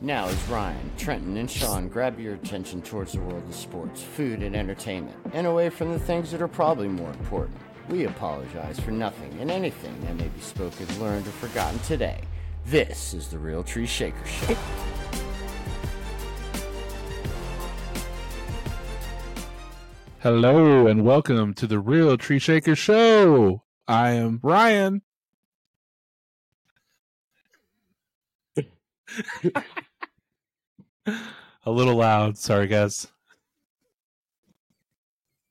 Now, as Ryan, Trenton, and Sean grab your attention towards the world of sports, food, and entertainment, and away from the things that are probably more important, we apologize for nothing and anything that may be spoken, learned, or forgotten today. This is the Real Tree Shaker Show. Hello and welcome to the Real Tree Shaker Show. I am Ryan. A little loud. Sorry, guys.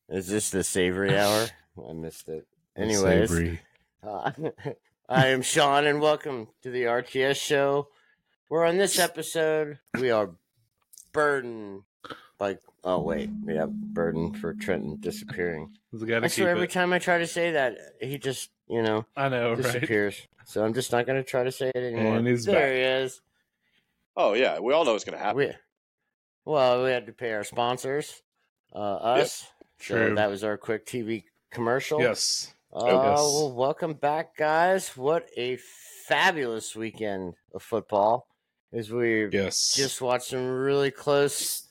Is this the savory hour? I missed it. Anyways, uh, I am Sean, and welcome to the RTS show. We're on this episode we are burdened by. Oh wait, we have burden for Trenton disappearing. I swear, every it. time I try to say that, he just you know I know, right? disappears. So I'm just not going to try to say it anymore. There back. he is. Oh yeah, we all know it's going to happen. We, well, we had to pay our sponsors, uh, us. So True. that was our quick TV commercial. yes. Uh, Yes. well, welcome back, guys. What a fabulous weekend of football! As we Yes. just watched some really close,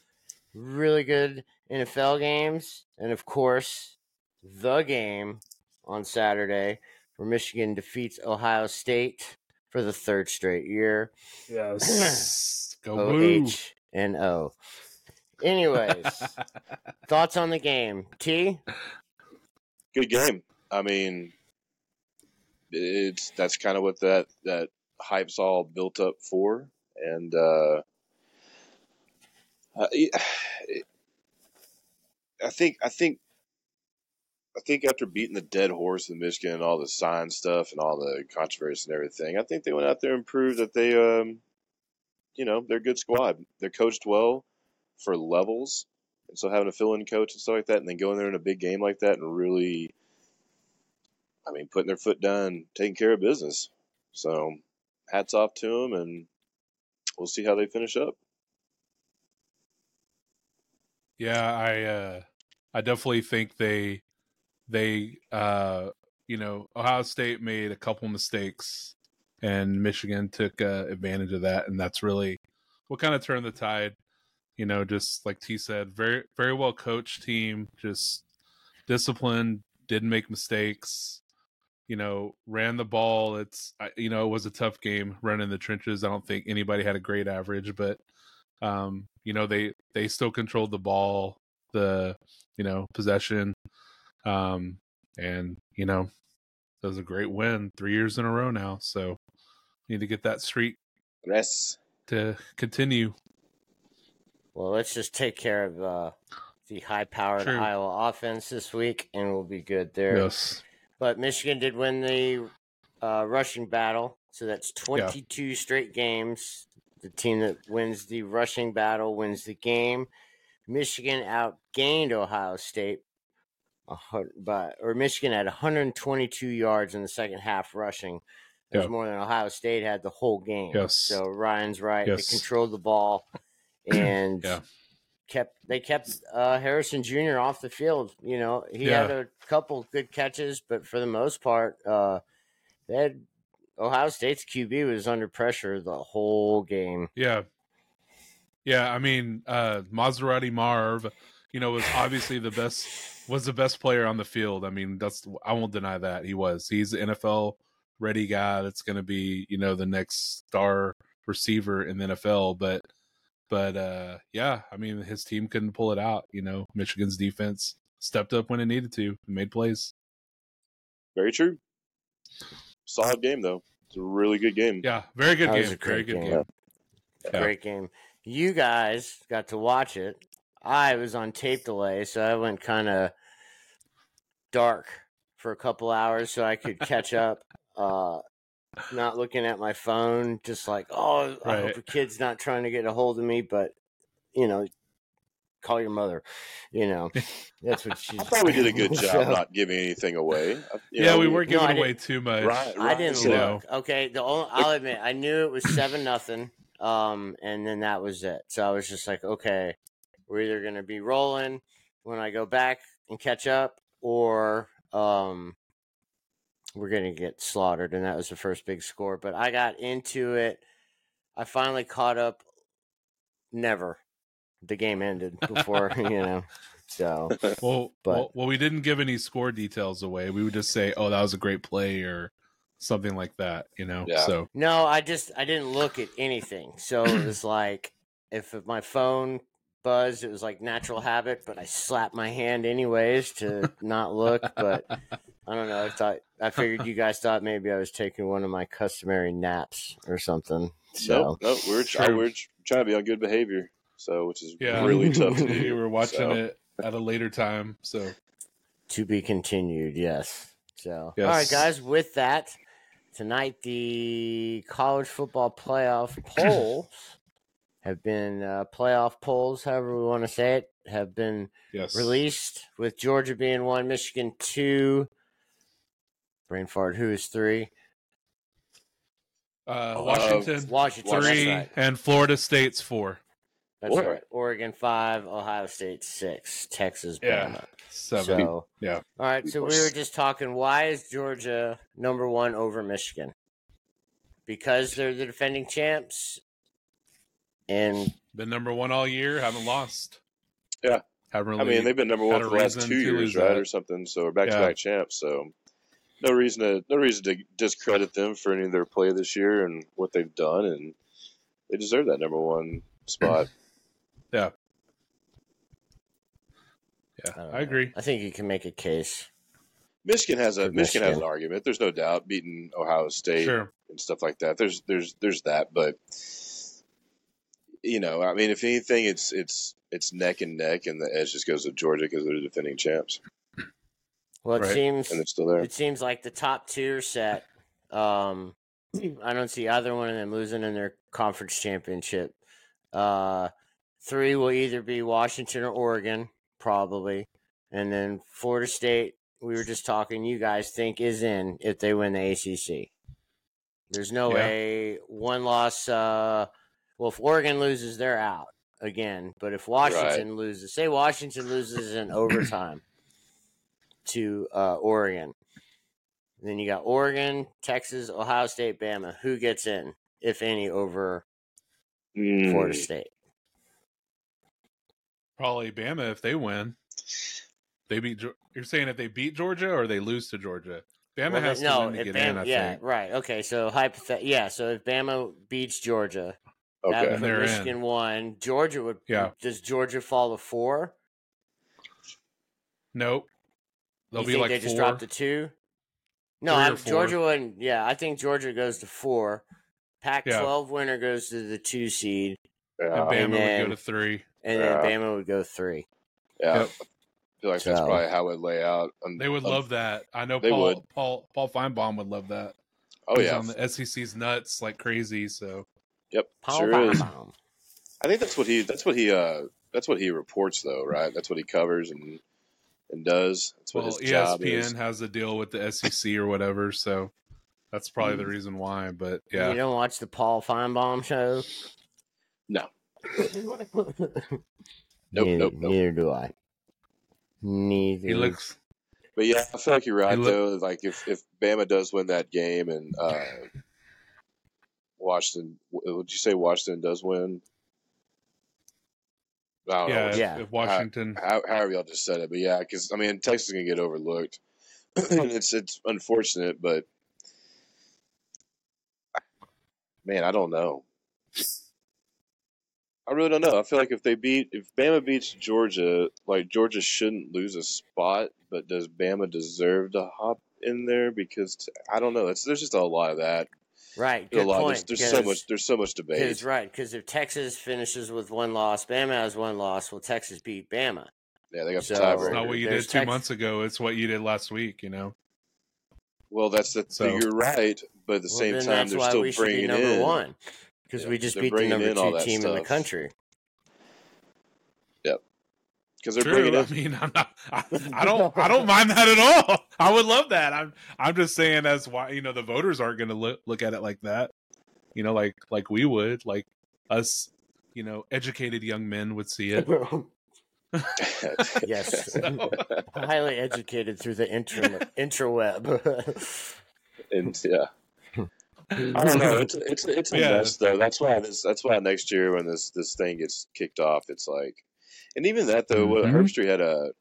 really good NFL games, and of course, the game on Saturday where Michigan defeats Ohio State for the third straight year. yes. Go O Blue. H and O. Anyways, thoughts on the game, T? Good game. I mean, it's that's kind of what that that hype's all built up for, and uh, uh, I think I think I think after beating the dead horse in Michigan and all the sign stuff and all the controversy and everything, I think they went out there and proved that they, um, you know, they're a good squad. They're coached well for levels, and so having a fill-in coach and stuff like that, and then going there in a big game like that and really, I mean, putting their foot down, taking care of business. So, hats off to them, and we'll see how they finish up. Yeah, I uh I definitely think they they uh you know, Ohio State made a couple mistakes and Michigan took uh, advantage of that and that's really what kind of turned the tide. You know, just like T said, very very well coached team, just disciplined, didn't make mistakes. You know, ran the ball. It's you know, it was a tough game running the trenches. I don't think anybody had a great average, but um, you know, they they still controlled the ball, the you know possession, um, and you know, that was a great win, three years in a row now. So need to get that streak Yes. to continue. Well, let's just take care of uh, the high-powered True. Iowa offense this week, and we'll be good there. Yes, But Michigan did win the uh, rushing battle, so that's 22 straight games. The team that wins the rushing battle wins the game. Michigan outgained Ohio State, but or Michigan had 122 yards in the second half rushing. That's Yeah. more than Ohio State had the whole game. Yes. So Ryan's right. Yes. They controlled the ball and Yeah. kept they kept uh, Harrison Jr. off the field. You know, he had a couple good catches, but for the most part, uh, they had Ohio State's QB was under pressure the whole game. yeah, yeah. I mean, uh, Maserati Marv, you know, was obviously the best was the best player on the field. I mean, that's I won't deny that he was. He's an NFL ready guy. That's going to be you know the next star receiver in the NFL. But but uh, yeah, I mean, his team couldn't pull it out. You know, Michigan's defense stepped up when it needed to, and made plays. Very true. Solid game though. It's a really good game. Yeah, very good That was game. a Very good game. game. Yeah. Great game. You guys got to watch it. I was on tape delay, so I went kind of dark for a couple hours so I could catch up. Uh, not looking at my phone, just like, oh, I hope the kid's not trying to get a hold of me, but you know, call your mother. You know, that's what she's. I thought we did a good job So- not giving anything away. Uh, you yeah, know, we weren't giving I away too much. Right, I didn't you look. know. Okay, the only, I'll admit I knew it was seven nothing. Um, and then that was it. So I was just like, okay, we're either gonna be rolling when I go back and catch up, or um, we're gonna get slaughtered. And that was the first big score. But I got into it. I finally caught up never. The game ended before you know. So Well, But- well, well, we didn't give any score details away. We would just say, "Oh, that was a great play," or something like that. You know. Yeah. So no, I just I didn't look at anything. So it was like if my phone buzzed, it was like natural habit, but I slapped my hand anyways to not look. But I don't know. I thought I figured you guys thought maybe I was taking one of my customary naps or something. So Nope, nope. We're try, we're trying to be on good behavior, so which is Yeah. really tough to we do. were watching so. it at a later time. So to be continued. Yes. So Yes. all right, guys. With that, tonight the college football playoff polls have been uh, playoff polls, however we want to say it, have been yes, released. With Georgia being one, Michigan two, brain fart. Who is three? Uh, Uh, Washington Washington. three right. and Florida State's four. That's What? right. Oregon five, Ohio State six, Texas Yeah. Bama. Seven. So Yeah. All right, so we were just talking. Why is Georgia number one over Michigan? Because they're the defending champs, and Been number one all year. Haven't lost. Yeah. Haven't really. I mean, they've been number one for the last two years, right, that. or something. So, we're back to back champs. So, no reason to no reason to discredit them for any of their play this year and what they've done, and they deserve that number one spot. yeah, I, I agree. I think you can make a case. Michigan has a For Michigan has an argument. There's no doubt beating Ohio State Sure. and stuff like that. There's there's there's that, but you know, I mean, if anything, it's it's it's neck and neck, and the edge just goes to Georgia because they're the defending champs, Well, it Right. seems and it's still there. it seems like the top two are set. Um, I don't see either one of them losing in their conference championship. Uh, three will either be Washington or Oregon, probably, and then Florida State. We were just talking. You guys think is in if they win the ACC. There's no Yeah. way one loss. Uh, well, if Oregon loses, they're out again. But if Washington loses, say Washington loses in overtime to uh, Oregon, then you got Oregon, Texas, Ohio State, Bama. Who gets in, if any, over Mm. Florida State? Probably Bama if they win. They beat. You're saying if they beat Georgia or they lose to Georgia? Bama Well, has they- to win to get Bama, in. I yeah, think. right. Okay, so hypothet- yeah, so if Bama beats Georgia, that Okay. would And put in. Michigan one. Georgia would. Yeah. Does Georgia fall to four? Nope. They'll you be think like they four. just dropped to two? No, I'm. Georgia wouldn't. Yeah, I think Georgia goes to four. Yeah. Pac-12 winner goes to the two seed, and Bama and would go to three. and Yeah. then Bama would go three. yeah. Yep. I feel like that's probably how it lay out. Um, They would um, love that. I know they Paul, would. Paul Paul Finebaum would love that. Oh He's yeah, on the SEC's nuts like crazy. So yep, Pow, sure pow, is. pow. I think that's what he that's what he uh that's what he reports though, right? That's what he covers and and does. That's what well, his job ESPN is. has a deal with the SEC or whatever. So that's probably Mm. the reason why. But yeah, You don't watch the Paul Finebaum show? No. nope, Nope, neither, nope, nope. Neither do I. Neither. he looks. But yeah, I feel like you're right look- though. Like if if Bama does win that game and uh Washington, would you say Washington does win? I don't Yeah, know. if, Yeah. if Washington. How, however y'all just said it, but yeah, because I mean Texas is gonna get overlooked. it's it's unfortunate, but man, I don't know. I really don't know. I feel like if they beat, if Bama beats Georgia, like Georgia shouldn't lose a spot, but does Bama deserve to hop in there? Because t- I don't know. It's, there's just a lot of that. Right, good a lot. point. There's, there's so much. There's so much debate. Because right, because if Texas finishes with one loss, Bama has one loss. Well, Texas beat Bama. Yeah, they got So- the It's not what you There's did two Tex- months ago. It's what you did last week. You know. Well, that's the. So- you're right, but at the Well, same time, that's they're why still we should be bringing number in. one because Yeah, we just beat the number two that team in the country. Because they're True. bringing in. I mean, I'm not. I, I don't. I don't mind that at all. I would love that. I'm. I'm just saying as why you know the voters aren't going to look look at it like that. You know, like like we would, like us. You know, educated young men would see it. yes, So- highly educated through the intra intraweb. and yeah, I don't know. It's it's it's a Yeah. mess though. That's why this. That's why next year when this this thing gets kicked off, it's like, and even that though, Mhm. Herbstreit had a,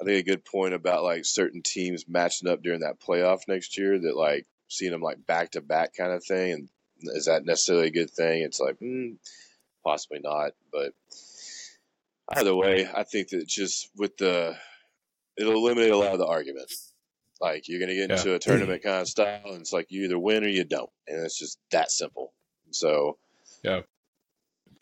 I think a good point about like certain teams matching up during that playoff next year. That like seeing them like back to back kind of thing, and is that necessarily a good thing? It's like, mm, possibly not, but either way, I think that just with the, it'll eliminate a lot of the arguments. Like you're gonna get Yeah. into a tournament kind of style, and it's like you either win or you don't, and it's just that simple. So, Yeah.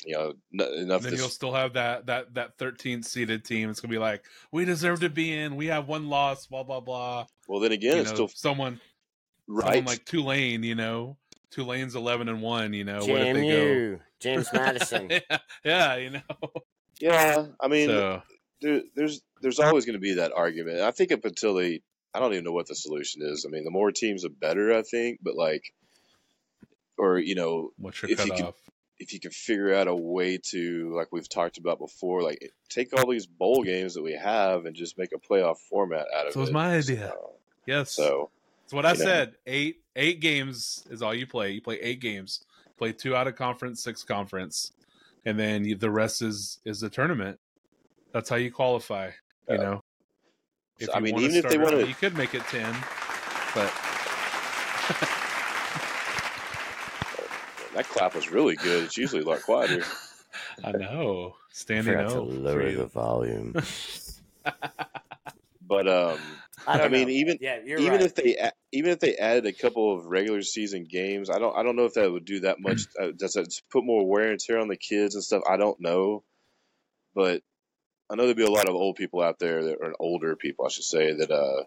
You know, n- enough. then This, you'll still have that that that 13th seeded team. It's gonna be like we deserve to be in. We have one loss. Blah blah blah. well, then again, you it's know, still someone right. someone like Tulane. You know, Tulane's 11 and one. You know, what if they JMU, James Madison. yeah, yeah, you know. yeah, I mean, so there, there's there's always going to be that argument. I think up until they, I don't even know what the solution is. I mean, the more teams, the better. I think, but like, or you know, what's your if you cutoff? Can- if you can figure out a way to, like we've talked about before, like take all these bowl games that we have and just make a playoff format out of it. So it. it's my idea. So, Yes. so That's what I know. said. Eight eight games is all you play. You play eight games. Play two out of conference, six conference, and then you, the rest is is the tournament. That's how you qualify. You Yeah. know. So, If I mean, even if they wanna- you could make it ten, but that clap was really good. It's usually a lot quieter. I know standing Forgot to O lower the volume. But um, I, I mean, know. even- yeah, even right. if they even if they added a couple of regular season games, I don't I don't know if that would do that much. Uh, does that put more wear and tear on the kids and stuff? I don't know, but I know there'd be a lot of old people out there that are older people, I should say, that uh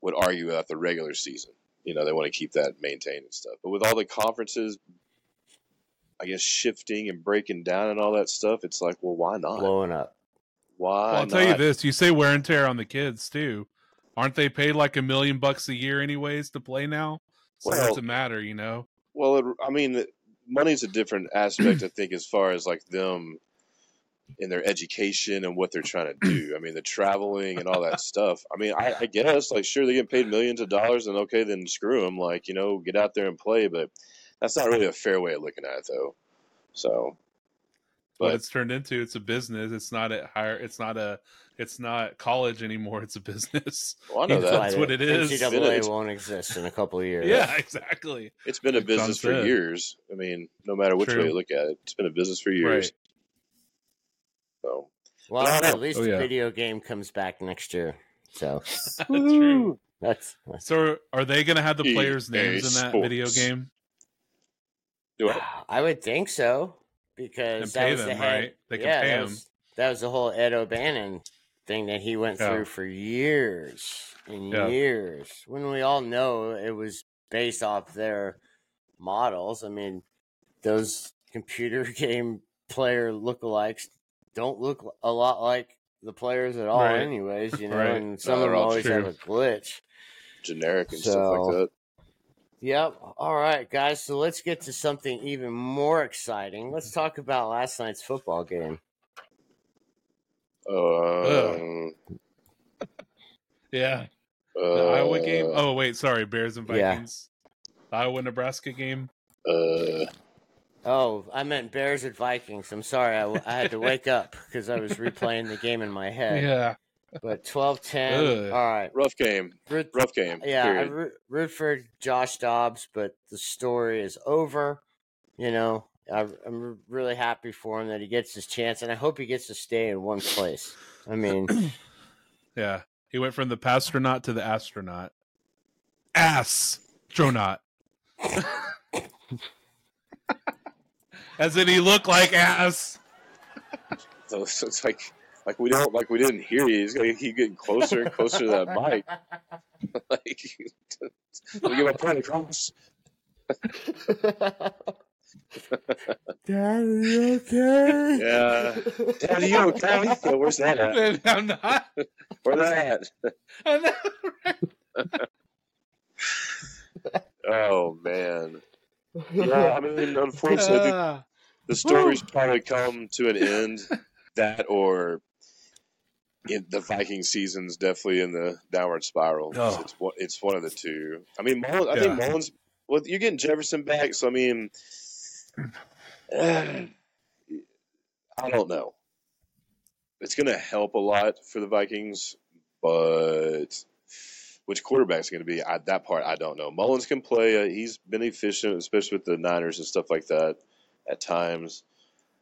would argue about the regular season. You know, they want to keep that maintained and stuff. But with all the conferences, I guess shifting and breaking down and all that stuff, it's like, well, why not? blowing up. Why? Well, I'll not? tell you this: you say wear and tear on the kids too. Aren't they paid like a million bucks a year anyways to play now? So Well- what's it matter? You know. Well, it, I mean, money's a different aspect, I think, as far as like them in their education and what they're trying to do. I mean, the traveling and all that stuff. I mean, I, I guess like sure they get paid millions of dollars, and okay, then screw them. Like you know, get out there and play. But that's not really a fair way of looking at it, though. So, what but it's turned into it's a business it's not a higher it's not a it's not college anymore it's a business well, I know that that's what it is. It's a- NCAA won't exist in a couple of years. yeah exactly it's been a business for years. I mean, no matter which True. way you look at it, it's been a business for years. right So, Well, But I don't at least Oh, the video game comes back next year. So that's true that's, that's so are they going to have the EA players names in that Sports. video game do I? Ah, I would think so because And that pay was the head, right? They can yeah, pay that 'em. was, that was the whole Ed O'Bannon thing that he went Yeah. through for years and Yeah. years. When we all know it was based off their models. I mean, those computer game player lookalikes don't look a lot like the players at all, Right. anyways. You know, Right. and some No, of them all always have a glitch. generic and stuff like that. Yep. All right, guys. So let's get to something even more exciting. Let's talk about last night's football game. Um, yeah the uh, iowa game oh wait sorry bears and vikings the iowa nebraska game Uh, Oh, I meant Bears and Vikings. I'm sorry. I, I had to wake up because I was replaying the game in my head. yeah But 12 10. all right. rough game. Root, Rough game. yeah, I root, root for Josh Dobbs, but the story is over. You know, I, I'm really happy for him that he gets his chance, and I hope he gets to stay in one place. I mean, yeah he went from the pastronaut to the astronaut Ass. astronaut as in he looked like ass So it's, it's like like we don't like we didn't hear you. He's gonna keep getting closer and closer to that mic. like we give a point across. Daddy, okay? Yeah. Daddy, you okay? Yeah, where's that at? i'm not Where that at? I'm not Oh man. Yeah, I mean, unfortunately, Ah. the story's probably come to an end. That or in the Viking season's definitely in the downward spiral. Oh. It's one, it's one of the two. I mean, Mullens, I think Mullens Well, you're getting Jefferson back, so I mean, I don't know. It's going to help a lot for the Vikings, but which quarterback's going to be? I, that part I don't know. Mullens can play. Uh, he's been efficient, especially with the Niners and stuff like that at times.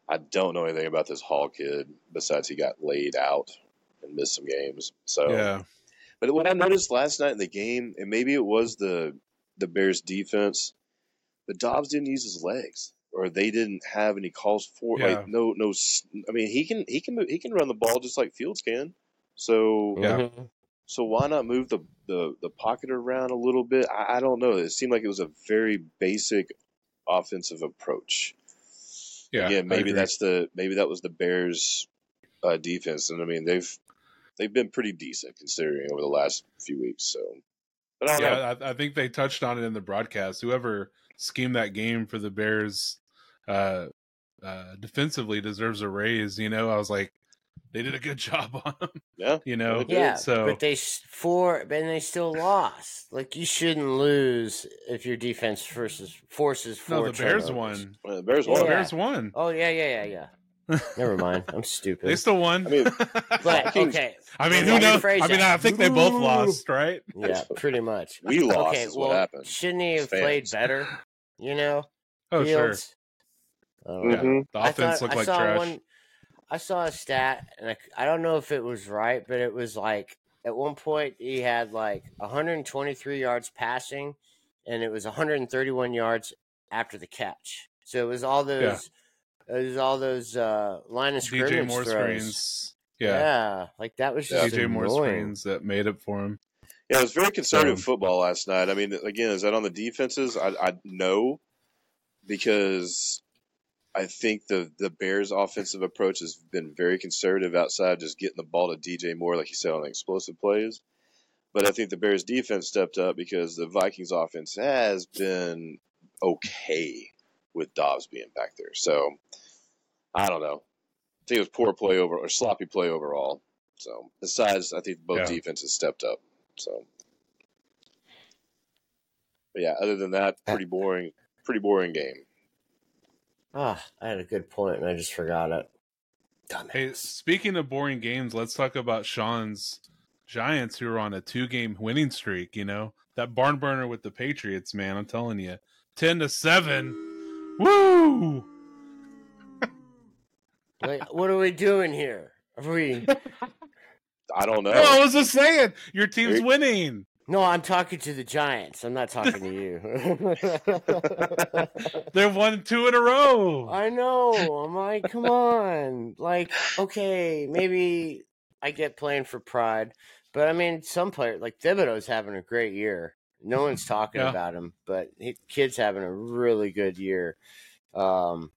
I don't know anything about this Hall kid besides he got laid out and missed some games. So Yeah. but what I noticed last night in the game, and maybe it was the the Bears defense, but Dobbs didn't use his legs, or they didn't have any calls for Yeah. like no no. I mean, he can he can move, he can run the ball just like Fields can. So Yeah. Mhm. so why not move the the, the pocket around a little bit? I, I don't know. It seemed like it was a very basic offensive approach. Yeah. Again, maybe that's the maybe that was the Bears uh, defense, and I mean they've they've been pretty decent considering over the last few weeks. So, but I don't know. Yeah, I, I think they touched on it in the broadcast. Whoever schemed that game for the Bears uh, uh, defensively deserves a raise. You know, I was like, they did a good job on them. Yeah, You know, Yeah, so but they s- four, and they still lost. Like you shouldn't lose if your defense forces forces no, four. the Bears turnovers. won. Well, the Bears The won. Yeah. Bears won. Oh yeah, yeah, yeah, yeah. Never mind. I'm stupid. They still won. I mean, but okay, I mean, who knows? I mean. I think they both lost, right? yeah, pretty much. We lost. okay, is well, what happened. shouldn't he have Fans. played better? You know, Oh, sure. Fields? I don't know. Yeah. Mhm. The I offense thought- looked I like saw trash. One, I saw a stat, and I, I don't know if it was right, but it was like at one point he had like 123 yards passing, and it was 131 yards after the catch. So it was all those, it was all those uh, line of scrimmage DJ Moore throws. screens. Yeah. Yeah. like that was Yeah. just DJ Moore screens that made up for him. Yeah, it was very conservative Um, football last night. I mean, again, is that on the defenses? I, I know because I think the the Bears' offensive approach has been very conservative outside just getting the ball to DJ Moore, like you said, on the explosive plays. But I think the Bears' defense stepped up because the Vikings' offense has been okay with Dobbs being back there. So I don't know. I think it was poor play over or sloppy play overall. So besides, I think both Yeah. defenses stepped up. So, but yeah, other than that, pretty boring. Pretty boring game. Ah, I had a good point and I just forgot it. Dumbass. Hey, speaking of boring games, let's talk about Sean's Giants, who are on a two-game winning streak. You know that barn burner with the Patriots, man. I'm telling you, ten to seven. Woo! Like, what are we doing here? Are we? I don't know. No, I was just saying, your team's Eric- winning. No, I'm talking to the Giants. I'm not talking to you. They've won two in a row. I know. I'm like, come on. Like, okay, maybe I get playing for pride, but I mean, some player like Thibodeaux's having a great year. No one's talking Yeah. about him, but he, kid's having a really good year. Um,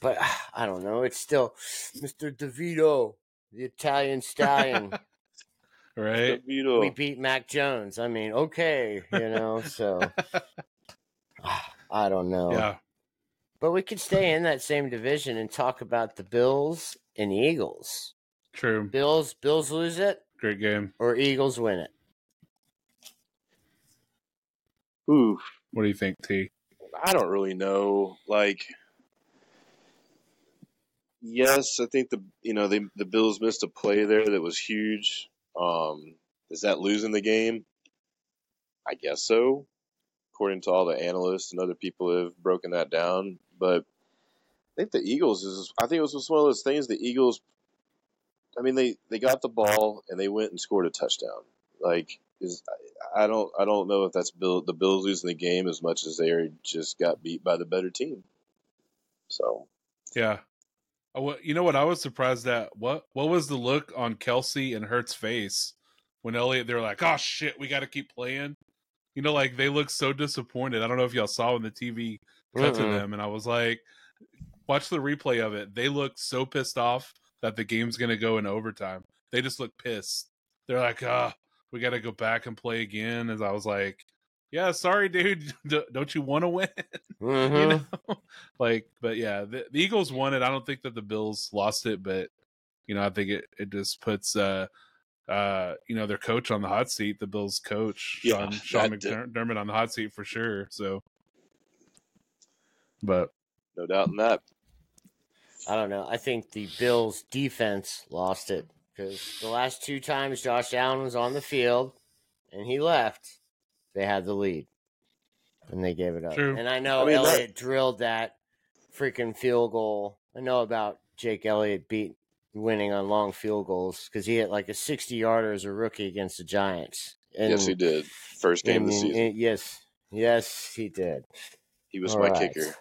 but I don't know. It's still Mr. DeVito, the Italian stallion. right? DeVito. we beat Mac Jones. I mean, okay, you know. So I don't know. Yeah. But we could stay in that same division and talk about the Bills and the Eagles. True. Bills, Bills lose it Great game. or Eagles win it. Oof. What do you think, T? I don't really know. Like, yes, I think the you know they, the Bills missed a play there that was huge. Um, is that losing the game? I guess so, according to all the analysts and other people who have broken that down. But I think the Eagles is. I think it was just one of those things. The Eagles. I mean, they they got the ball and they went and scored a touchdown. Like, is I don't I don't know if that's Bill the Bills losing the game as much as they just got beat by the better team. So Yeah. What- You know what I was surprised at? What what was the look on Kelce and Hurts' face when Elliott they were like, "Oh shit, we got to keep playing." You know, like they look so disappointed. I don't know if y'all saw when the TV cut to Mm-mm. them, and I was like, watch the replay of it. They look so pissed off that the game's gonna go in overtime. They just look pissed. They're like, "Ah, we got to go back and play again." As I was like, "Yeah, sorry, dude. Don't you want to win?" Mhm. you know like but yeah the, the eagles won it i don't think that the bills lost it but you know i think it, it just puts uh uh, you know, their coach on the hot seat, the Bills coach, Yeah, Sean, Sean that did- McDermott on the hot seat for sure. So, but No doubt in that. I don't know. I think the Bills defense lost it because the last two times Josh Allen was on the field and he left, they had the lead and they gave it up. True. And I know I mean, that- drilled that freaking field goal. I know about Jake Elliott beat winning on long field goals because he had like a 60 yarder as a rookie against the Giants. And, yes, he did. First game of the season. and- yes, yes, he did. he was All my right. kicker.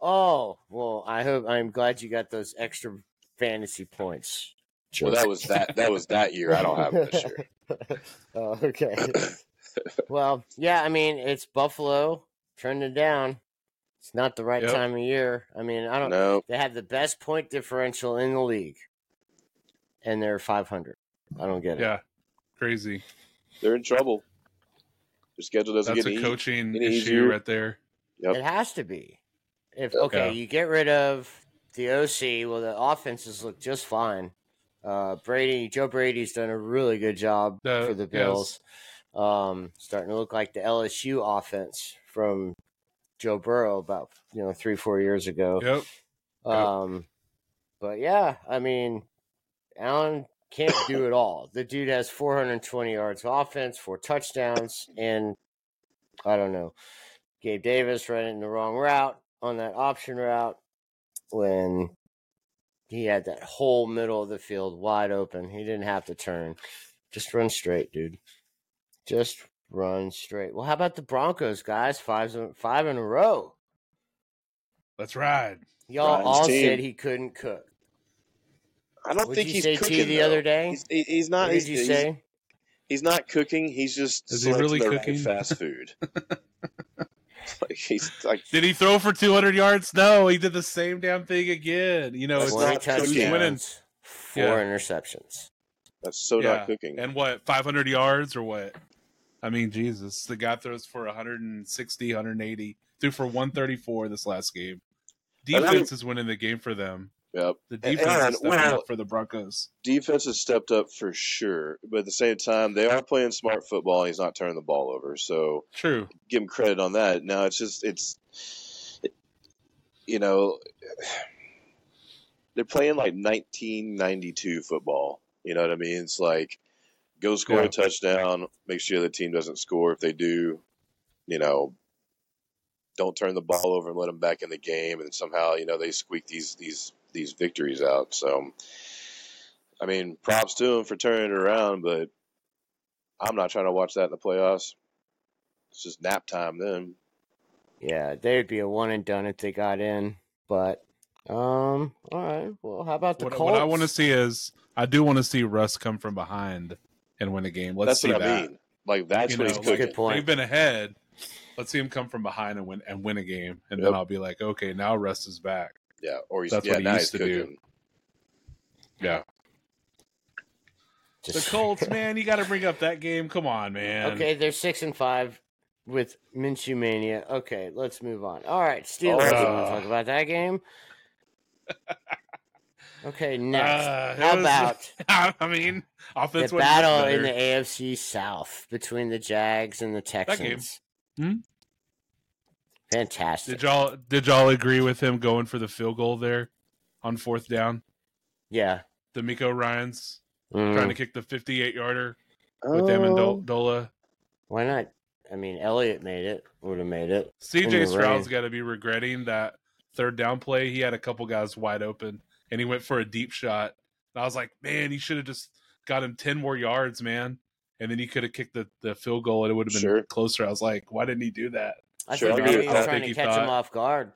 Oh well, I hope I'm glad you got those extra fantasy points. Well, that was that. That was that year. I don't have this year. oh, okay. well, yeah, I mean it's Buffalo trending down. It's not the right Yep. time of year. I mean, I don't. No, They have the best point differential in the league, and they're 500. I don't get it. yeah, crazy. they're in trouble. Their schedule doesn't That's get a coaching any issue easier. right there. Yep. It has to be. If okay, Yeah. you get rid of the OC, well, the offenses look just fine. Uh, Brady, Joe Brady's done a really good job Uh, for the yes. Bills. Um, starting to look like the LSU offense from Joe Burrow about you know three four years ago. Yep. Yep. Um, but yeah, I mean, Allen can't do it all. The dude has 420 yards of offense, four touchdowns, and I don't know. Gabe Davis running the wrong route on that option route when he had that whole middle of the field wide open. He didn't have to turn. Just run straight, dude. Just run straight. Well, how about the Broncos, guys? Five five in a row. Let's ride. Y'all Ryan's all team. said he couldn't cook. I don't What'd think you he's say, cooking T, the though. other day? He's, he- he's not. What he's, did you he's- say? He's not cooking. He's just Is he really cooking? fast food. like he's like Did he throw for 200 yards? No, he did the same damn thing again. You know, That's it's not not Twenty cooking. who's winning. four Yeah. interceptions. that's so Yeah. not cooking. And what, 500 yards or what? I mean, Jesus. The guy throws for 160, 180. Threw for 134 this last game. And I- Defense is winning the game for them. Yep. The defense and, is stepping well- up for the Broncos. Defense has stepped up for sure, but at the same time, they are playing smart football. and He's not turning the ball over, so True. give him credit on that. Now it's just it's, it, you know, they're playing like 1992 football. You know what I mean? It's like go score Yeah. a touchdown, make sure the team doesn't score. If they do, you know, don't turn the ball over and let them back in the game. And somehow, you know, they squeak these these these victories out. So, I mean, props to them for turning it around, but I'm not trying to watch that in the playoffs. It's just nap time then. Yeah, they'd be a one and done if they got in. But um, all right. Well, how about the What, Colts? what I want to see is, I do want to see Russ come from behind and win a game. Let's That's see what I that. mean. Like that's You what know, he's like, cooking. Good point. They've been ahead. Let's see him come from behind and win and win a game, and Yep. then I'll be like, okay, now Russ is back. Yeah, or he's That's yeah, what he now used he's to do. cooking. Yeah, the Colts, man, you got to bring up that game. Come on, man. Okay, they're six and five with Minshew mania. Okay, let's move on. All right, Steelers. Oh. you want to talk about that game? Okay, next. Uh, it How was- about I mean, the offense wasn't battle in the AFC South between the Jags and the game. Texans? Hmm? Fantastic. Did y'all did y'all agree with him going for the field goal there on fourth down? yeah. DeMeco Ryans Mm. trying to kick the 58 yarder with Ammendola. Dola. Why not? I mean, Elliott made it. Would have made it. CJ the Stroud's got to be regretting that third down play. He had a couple guys wide open, and he went for a deep shot. And I was like, man, he should have just got him ten more yards, man. And then he could have kicked the, the field goal, and it would have been Sure. closer. I was like, why didn't he do that? I Sure, think I agree maybe he was trying I to catch he him off guard.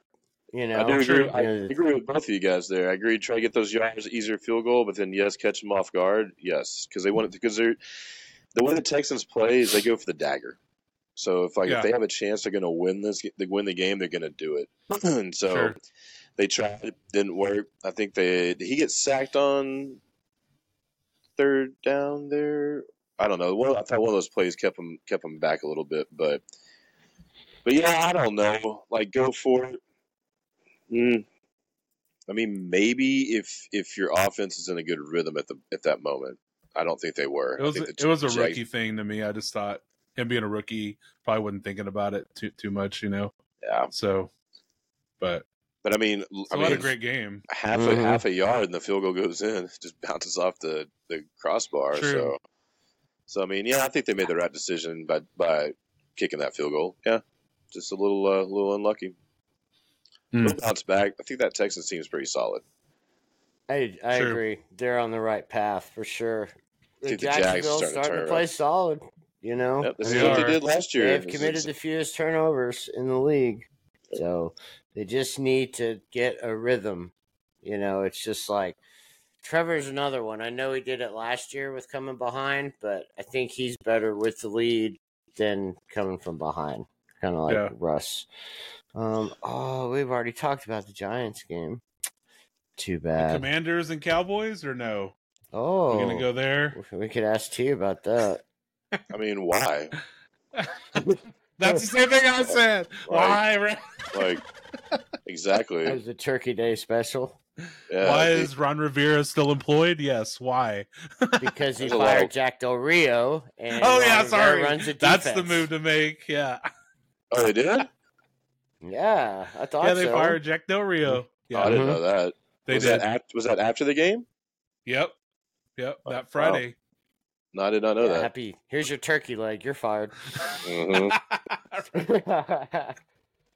You know, I do agree. I You agree with both of you guys there. I agree. Try to get those yards, easier field goal, but then yes, catch them off guard. Yes, because they want it because they're the way the Texans play is they go for the dagger. So if like Yeah. if they have a chance, they're going to win this, they win the game. They're going to do it. and so Sure. they tried, it didn't work. I think they did he gets sacked on third down there. I don't know. Well, I thought one of those plays kept him kept him back a little bit, but but yeah, I don't know. Like go for it. Mm. I mean, maybe if if your offense is in a good rhythm at the at that moment, I don't think they were. It was I think it was a Jags- rookie thing to me. I just thought him being a rookie probably wasn't thinking about it too too much, you know. Yeah, So, but but I mean, so I what mean, a great game. half a half a yard and the field goal goes in, just bounces off the the crossbar. True. So, so I mean, yeah, I think they made the right decision by by kicking that field goal. Yeah, just a little uh, little unlucky. We'll bounce back. I think that Texans team is pretty solid. I I Sure. agree. They're on the right path for sure. think the Jags are Jacksonville's starting to starting turn to play around. solid. You know, Yep, this they is what they did last year. They've committed the fewest turnovers in the league, so they just need to get a rhythm. You know, it's just like Trevor's another one. I know he did it last year with coming behind, but I think he's better with the lead than coming from behind. Kind of like Yeah. Russ. Um, oh, we've already talked about the Giants game. Too The bad. Commanders and Cowboys or no? Oh, We're gonna go there. We could ask T about that. I mean, why? That's the same thing I said. Why? Like, exactly. That was a Turkey Day special Yeah, Why they- is Ron Rivera still employed? Yes. Why? because he There's fired Jack Del Rio. And oh Ron yeah, Rivera sorry. Runs the That's the move to make. Yeah. Oh, they did? Yeah, I thought Yeah, they so. fired Jack Del Rio. Oh, Yeah, I didn't Mhm. know that. they was did. That ap- was that after the game? Yep. Yep. Oh, That Friday. No, I did not know Yeah, that. happy. Here's your turkey leg. You're fired. Mhm.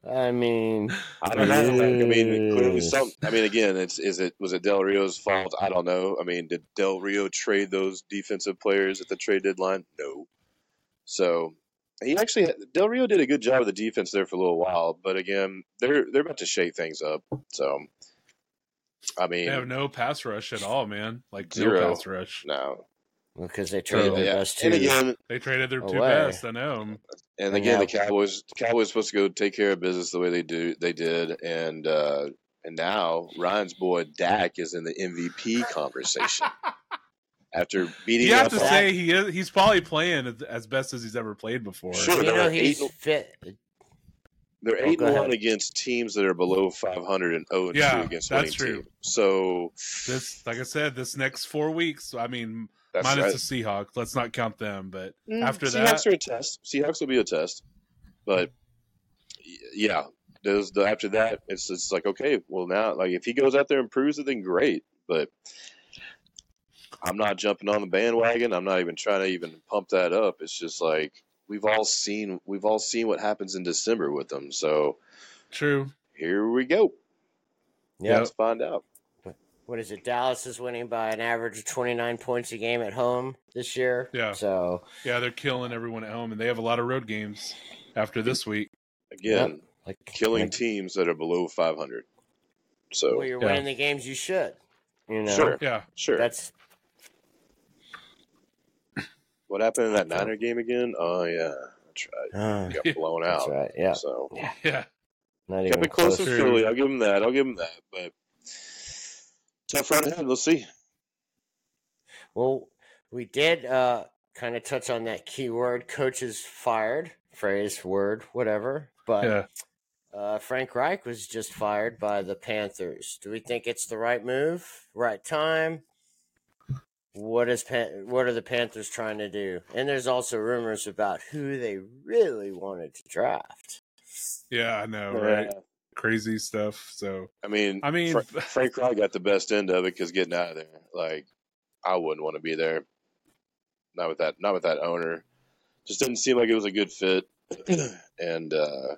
I mean, I don't know. man. I mean, clearly Yes. some. I mean, again, it's is it was it Del Rio's fault? I don't know. I mean, did Del Rio trade those defensive players at the trade deadline? No. So he actually Del Rio did a good job of the defense there for a little while, but again, they're they're about to shake things up. So, I mean, They have no pass rush at all, man. Like Zero. no pass rush. no. because they traded So, their Yeah. best And two. again, They traded their two Away. best. I know. And And again, the now- Cowboys, the Cowboys supposed to go take care of business the way they do, they did, and uh, and now Ryan's boy Dak is in the MVP conversation after beating You have to say he is. He's probably playing as- as best as he's ever played before. Sure. you they're know he's eight- fit. they're Oh, eight and one against teams that are below 500 and 0 and Yeah, 2 against that's winning true. teams. So This, like I said, this next four weeks. I mean, that's minus right. the Seahawks. Let's not count them. But Mm, after Seahawks that, are a test. Seahawks will be a test, but yeah, there's the after that it's it's like okay, well now like if he goes out there and proves it, then great. But I'm not jumping on the bandwagon. I'm not even trying to even pump that up. It's just like we've all seen we've all seen what happens in December with them. So true. here we go. Yeah. Let's find out. What is it? Dallas is winning by an average of 29 points a game at home this year. Yeah. So Yeah, they're killing everyone at home, and they have a lot of road games after this week. Again, like killing like, teams that are below 500. So well, you're Yeah. winning the games you should. You know, Sure. Yeah, sure. that's What happened in that Niner game again? Oh yeah, that's right. uh, We got blown that's out. right. Yeah, So yeah. not kept even it close close. to True. Philly. I'll give them that. I'll give them that. But tough run ahead. Let's see. Well, we did uh, kind of touch on that keyword coaches fired phrase, word, whatever. But Yeah. uh, Frank Reich was just fired by the Panthers. Do we think it's the right move, right time? What is Pan- what are the Panthers trying to do? And there's also rumors about who they really wanted to draft. Yeah, I know, right? Yeah. Crazy stuff. So I mean, I mean- Fra- Frank Reich got the best end of it because getting out of there, like, I wouldn't want to be there. Not with that. Not with that owner. Just didn't seem like it was a good fit. and uh,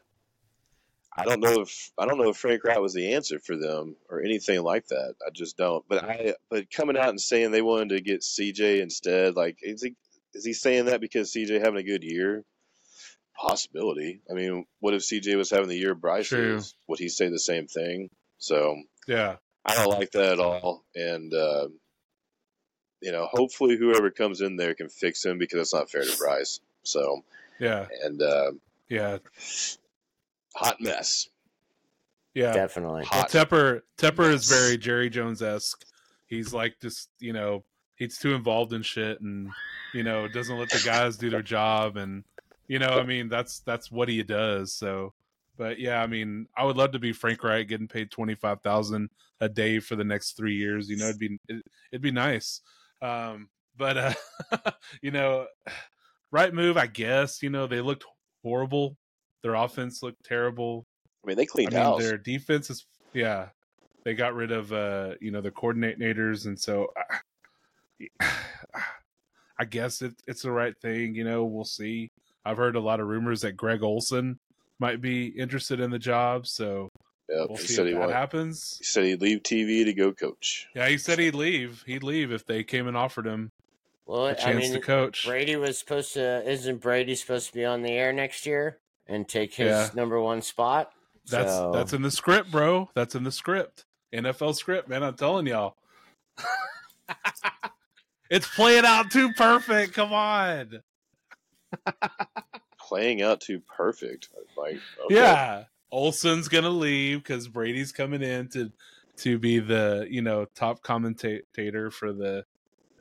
I don't know if I don't know if Frank Reich was the answer for them or anything like that. I just don't. But I but coming out and saying they wanted to get CJ instead, like, is he is he saying that because CJ having a good year? Possibility. I mean, what if CJ was having the year Bryce True. is? Would he say the same thing? So yeah, I don't like that at all. And uh, you know, hopefully whoever comes in there can fix him because it's not fair to Bryce. So yeah, and uh, yeah, hot mess. yeah. Definitely. Well, Tepper Tepper Yes. is very Jerry Jones esque. He's like just you know he's too involved in shit and you know doesn't let the guys do their job and you know I mean that's that's what he does. So, but yeah, I mean I would love to be Frank Reich getting paid twenty five thousand a day for the next three years. You know it'd be it, it'd be nice. Um, but uh, you know, right move, I guess. You know, they looked horrible. Their offense looked terrible. I mean, they cleaned I mean, house. their defense is yeah. They got rid of uh, you know the coordinators, and so uh, I guess it, it's the right thing. You know, we'll see. I've heard a lot of rumors that Greg Olsen might be interested in the job, so Yep. we'll he see said if he that wanted, happens. he said he'd leave TV to go coach. Yeah, he said he'd leave. He'd leave if they came and offered him Well, a I chance mean, to coach. Brady was supposed to. Isn't Brady supposed to be on the air next year and take his Yeah. number one spot? That's So- that's in the script, bro. That's in the script. NFL script, man. I'm telling y'all. it's playing out too perfect. Come on. Playing out too perfect. Like, okay. Yeah. Olsen's gonna leave because Brady's coming in to to be the you know top commentator for the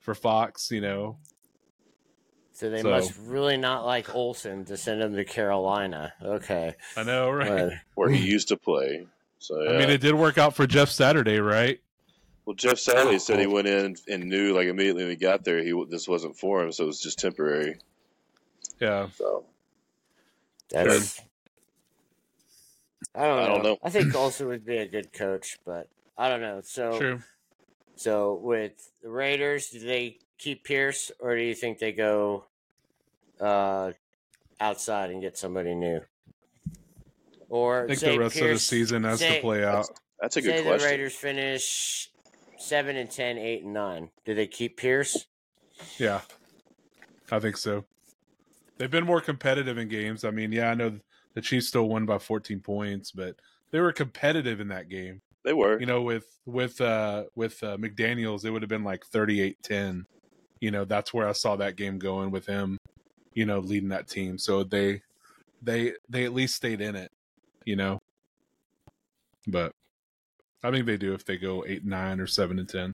for Fox. You know, So they So- must really not like Olsen to send him to Carolina. Okay, I know, right? But- where he used to play. So yeah. I mean, it did work out for Jeff Saturday, right? well, Jeff Saturday said Oh. he went in and knew like immediately when he got there, he this wasn't for him, so it was just temporary. Yeah. So that's. I don't know. I don't know. I think Olsen would be a good coach, but I don't know. So, True. so with the Raiders, do they keep Pierce, or do you think they go uh, outside and get somebody new? Or I think say the rest of the season has say- to play out. that's a Say good the. Raiders finish seven and 10, 8 and nine. Do they keep Pierce? Yeah, I think so. They've been more competitive in games. I mean, yeah, I know the Chiefs still won by 14 points, but they were competitive in that game. They were. You know, with with uh with uh, McDaniels, it would have been like 38-10. You know, that's where I saw that game going with him. You know, leading that team. So they they they at least stayed in it. You know, but I think they do if they go eight nine or seven and ten.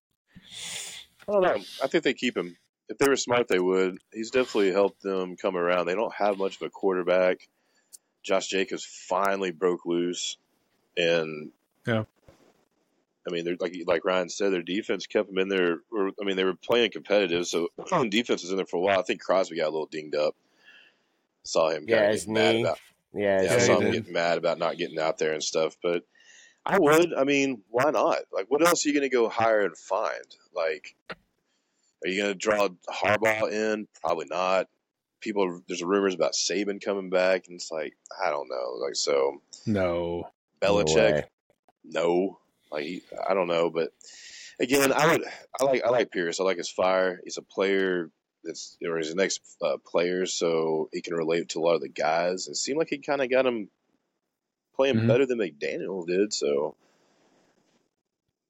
I don't know. I think they keep him. If they were smart, they would. He's definitely helped them come around. They don't have much of a quarterback. Josh Jacobs finally broke loose, and Yeah. I mean, they're like like Ryan said, their defense kept them in there. Or, I mean, they were playing competitive, so defense was in there for a while. I think Crosby got a little dinged up. Saw him Yeah, his get mad about Yeah, yeah, Yeah, I saw him did. getting mad about not getting out there and stuff. But I would. I mean, why not? Like, what else are you going to go hire and find? Like, are you going to draw Harbaugh in? Probably not. People, there's rumors about Saban coming back, and it's like I don't know. Like, so No. Belichick, way. no. Like, he, I don't know, but again, I would. I like. I like Pierce. I like his fire. He's a player. That's or he's the next uh, player, so he can relate to a lot of the guys. It seemed like he kind of got him playing Mhm. better than McDaniel did. So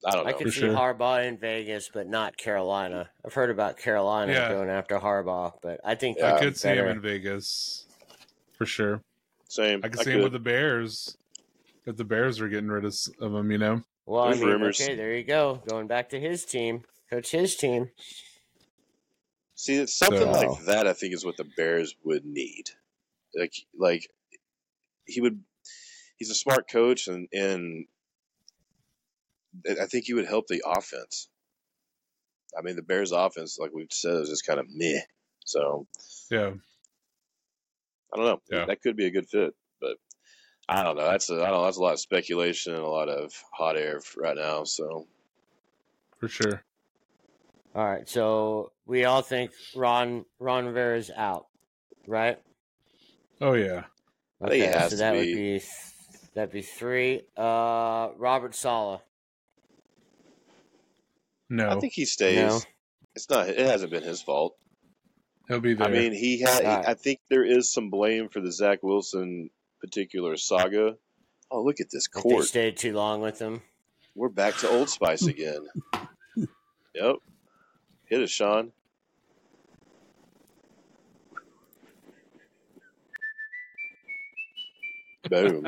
I don't know. I could For see sure. Harbaugh in Vegas, but not Carolina. I've heard about Carolina Yeah. going after Harbaugh, but I think Yeah. I could be see him in Vegas for sure. Same. I could see him with the Bears if the Bears were getting rid of, of him. You know, Well, I There's mean, rumors. okay, there you go. Going back to his team, coach his team. See, it's something So- like that. I think is what the Bears would need. Like, like he would. He's a smart coach, and and I think he would help the offense. I mean, the Bears' offense, like we've said, is just kind of meh. So yeah, I don't know. Yeah. That could be a good fit, but I don't know. That's a, I don't know. That's a lot of speculation and a lot of hot air right now. So for sure. All right, so we all think Ron Ron Rivera's out, right? Oh yeah, I think has so to that would be. be that'd be three. Uh, Robert Saleh. no, I think he stays. No. It's not. It hasn't been his fault. he'll be there. I mean, he had. Alright. I think there is some blame for the Zach Wilson particular saga. Oh, look at this If they court. stayed too long with them. We're back to Old Spice again. yep. Hit it, Sean. Boom.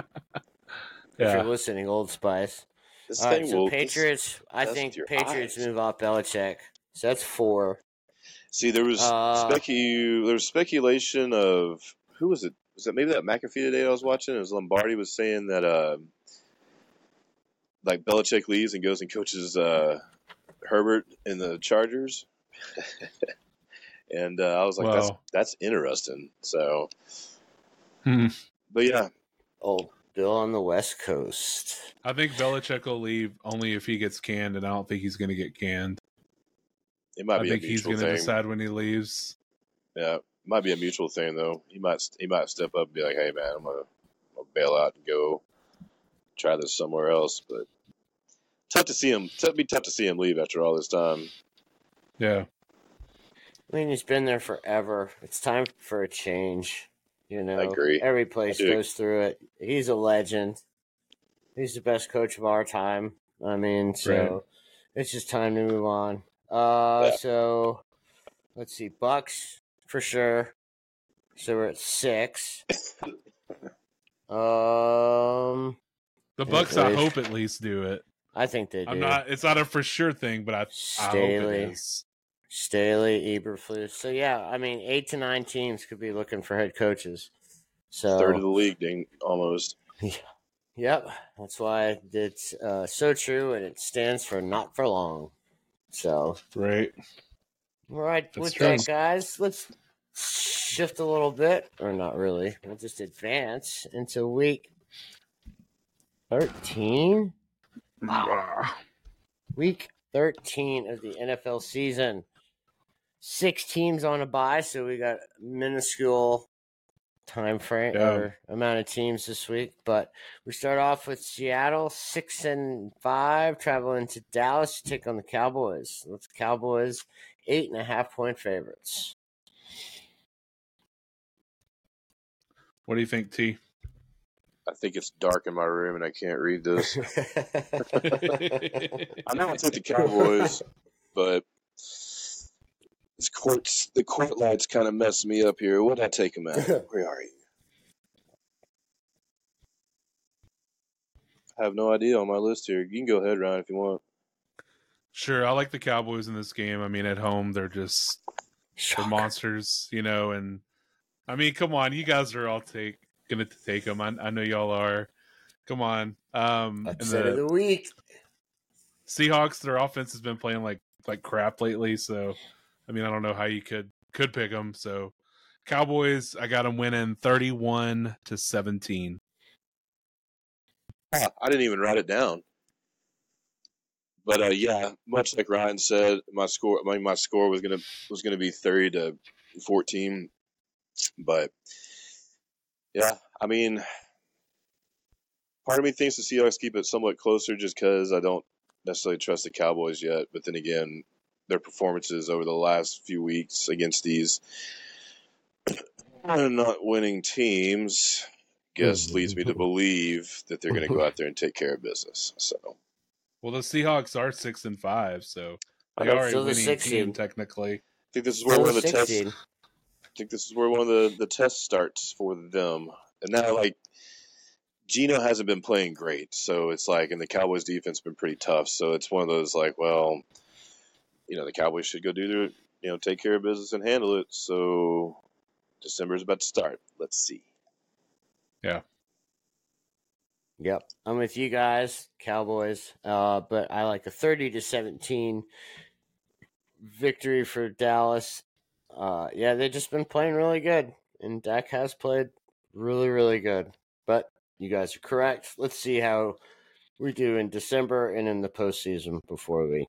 If you're listening, Old Spice. This All right, thing so will. Patriots. I think Patriots eyes. move off Belichick. So that's four. See, there was Uh, specu. There was speculation of who was it? Was that maybe that McAfee today I was watching? It was Lombardi was saying that uh, like Belichick leaves and goes and coaches uh, Herbert in the Chargers. and uh, I was like, that's Well. that's interesting. So, Hmm. but yeah, Oh, Bill on the West Coast. I think Belichick will leave only if he gets canned, and I don't think he's going to get canned. it might I be think a he's going to decide when he leaves. Yeah, might be a mutual thing though. He might he might step up and be like, "Hey man, I'm gonna, I'm gonna bail out and go try this somewhere else." But tough to see him. It'd be tough to see him leave after all this time. Yeah, I mean, he's been there forever. It's time for a change. You know, agree. Every place I goes through it. He's a legend. He's the best coach of our time. I mean, so Right. it's just time to move on. Uh, Yeah. so let's see, Bucks for sure. So we're at six. Um, the Bucks. I hope at least do it. I think they do. I'm not. It's not a for sure thing, but I, I hope Staley. it is. Staley, Eberflus. So yeah, I mean, eight to nine teams could be looking for head coaches. So Third of the league, ding, almost. Yep, that's why it's uh, so true, and it stands for not for long. So, Right. all right, That's with true. that, guys, let's shift a little bit, or not really. We'll just advance into week thirteen. Wow. Week thirteen of the NFL season. Six teams on a bye, so we got minuscule time frame Yeah. or amount of teams this week. But we start off with Seattle, six and five, traveling to Dallas to take on the Cowboys. Let's Cowboys eight and a half point favorites. What do you think, T? I think it's dark in my room and I can't read this. I know I took the Cowboys, but this court's the court lights kind of messed me up here. What did I take him at? Where are you? I have no idea on my list here. You can go ahead, Ryan, if you want. Sure, I like the Cowboys in this game. I mean, at home they're just they're monsters, you know. And I mean, come on, you guys are all take gonna take them. I, I know y'all are. Come on, um, and Upset of the the week. Seahawks, their offense has been playing like like crap lately. So, I mean, I don't know how you could could pick them. So, Cowboys, I got them winning thirty-one to seventeen. I didn't even write it down. But uh, yeah, much like Ryan said, my score, my, my score was gonna was gonna be thirty to fourteen. But yeah, I mean, part of me thinks the Seahawks keep it somewhat closer just because I don't necessarily trust the Cowboys yet. But then again, their performances over the last few weeks against these not winning teams, guess mm-hmm. leads me to believe that they're going to go out there and take care of business. So Well, the Seahawks are six and five, so I they are a winning sixth team technically. I think this is where Still one of the six tests. Seed. I think this is where one of the the tests starts for them. And now, like Geno hasn't been playing great, so it's like, and the Cowboys' defense been pretty tough. So it's one of those like, well, you know, the Cowboys should go do their, you know, take care of business and handle it. So December is about to start. Let's see. Yeah. Yep, I'm with you guys, Cowboys. Uh, but I like a 30 to 17 victory for Dallas. Uh, yeah, they've just been playing really good, and Dak has played really, really good. But you guys are correct. Let's see how we do in December and in the postseason before we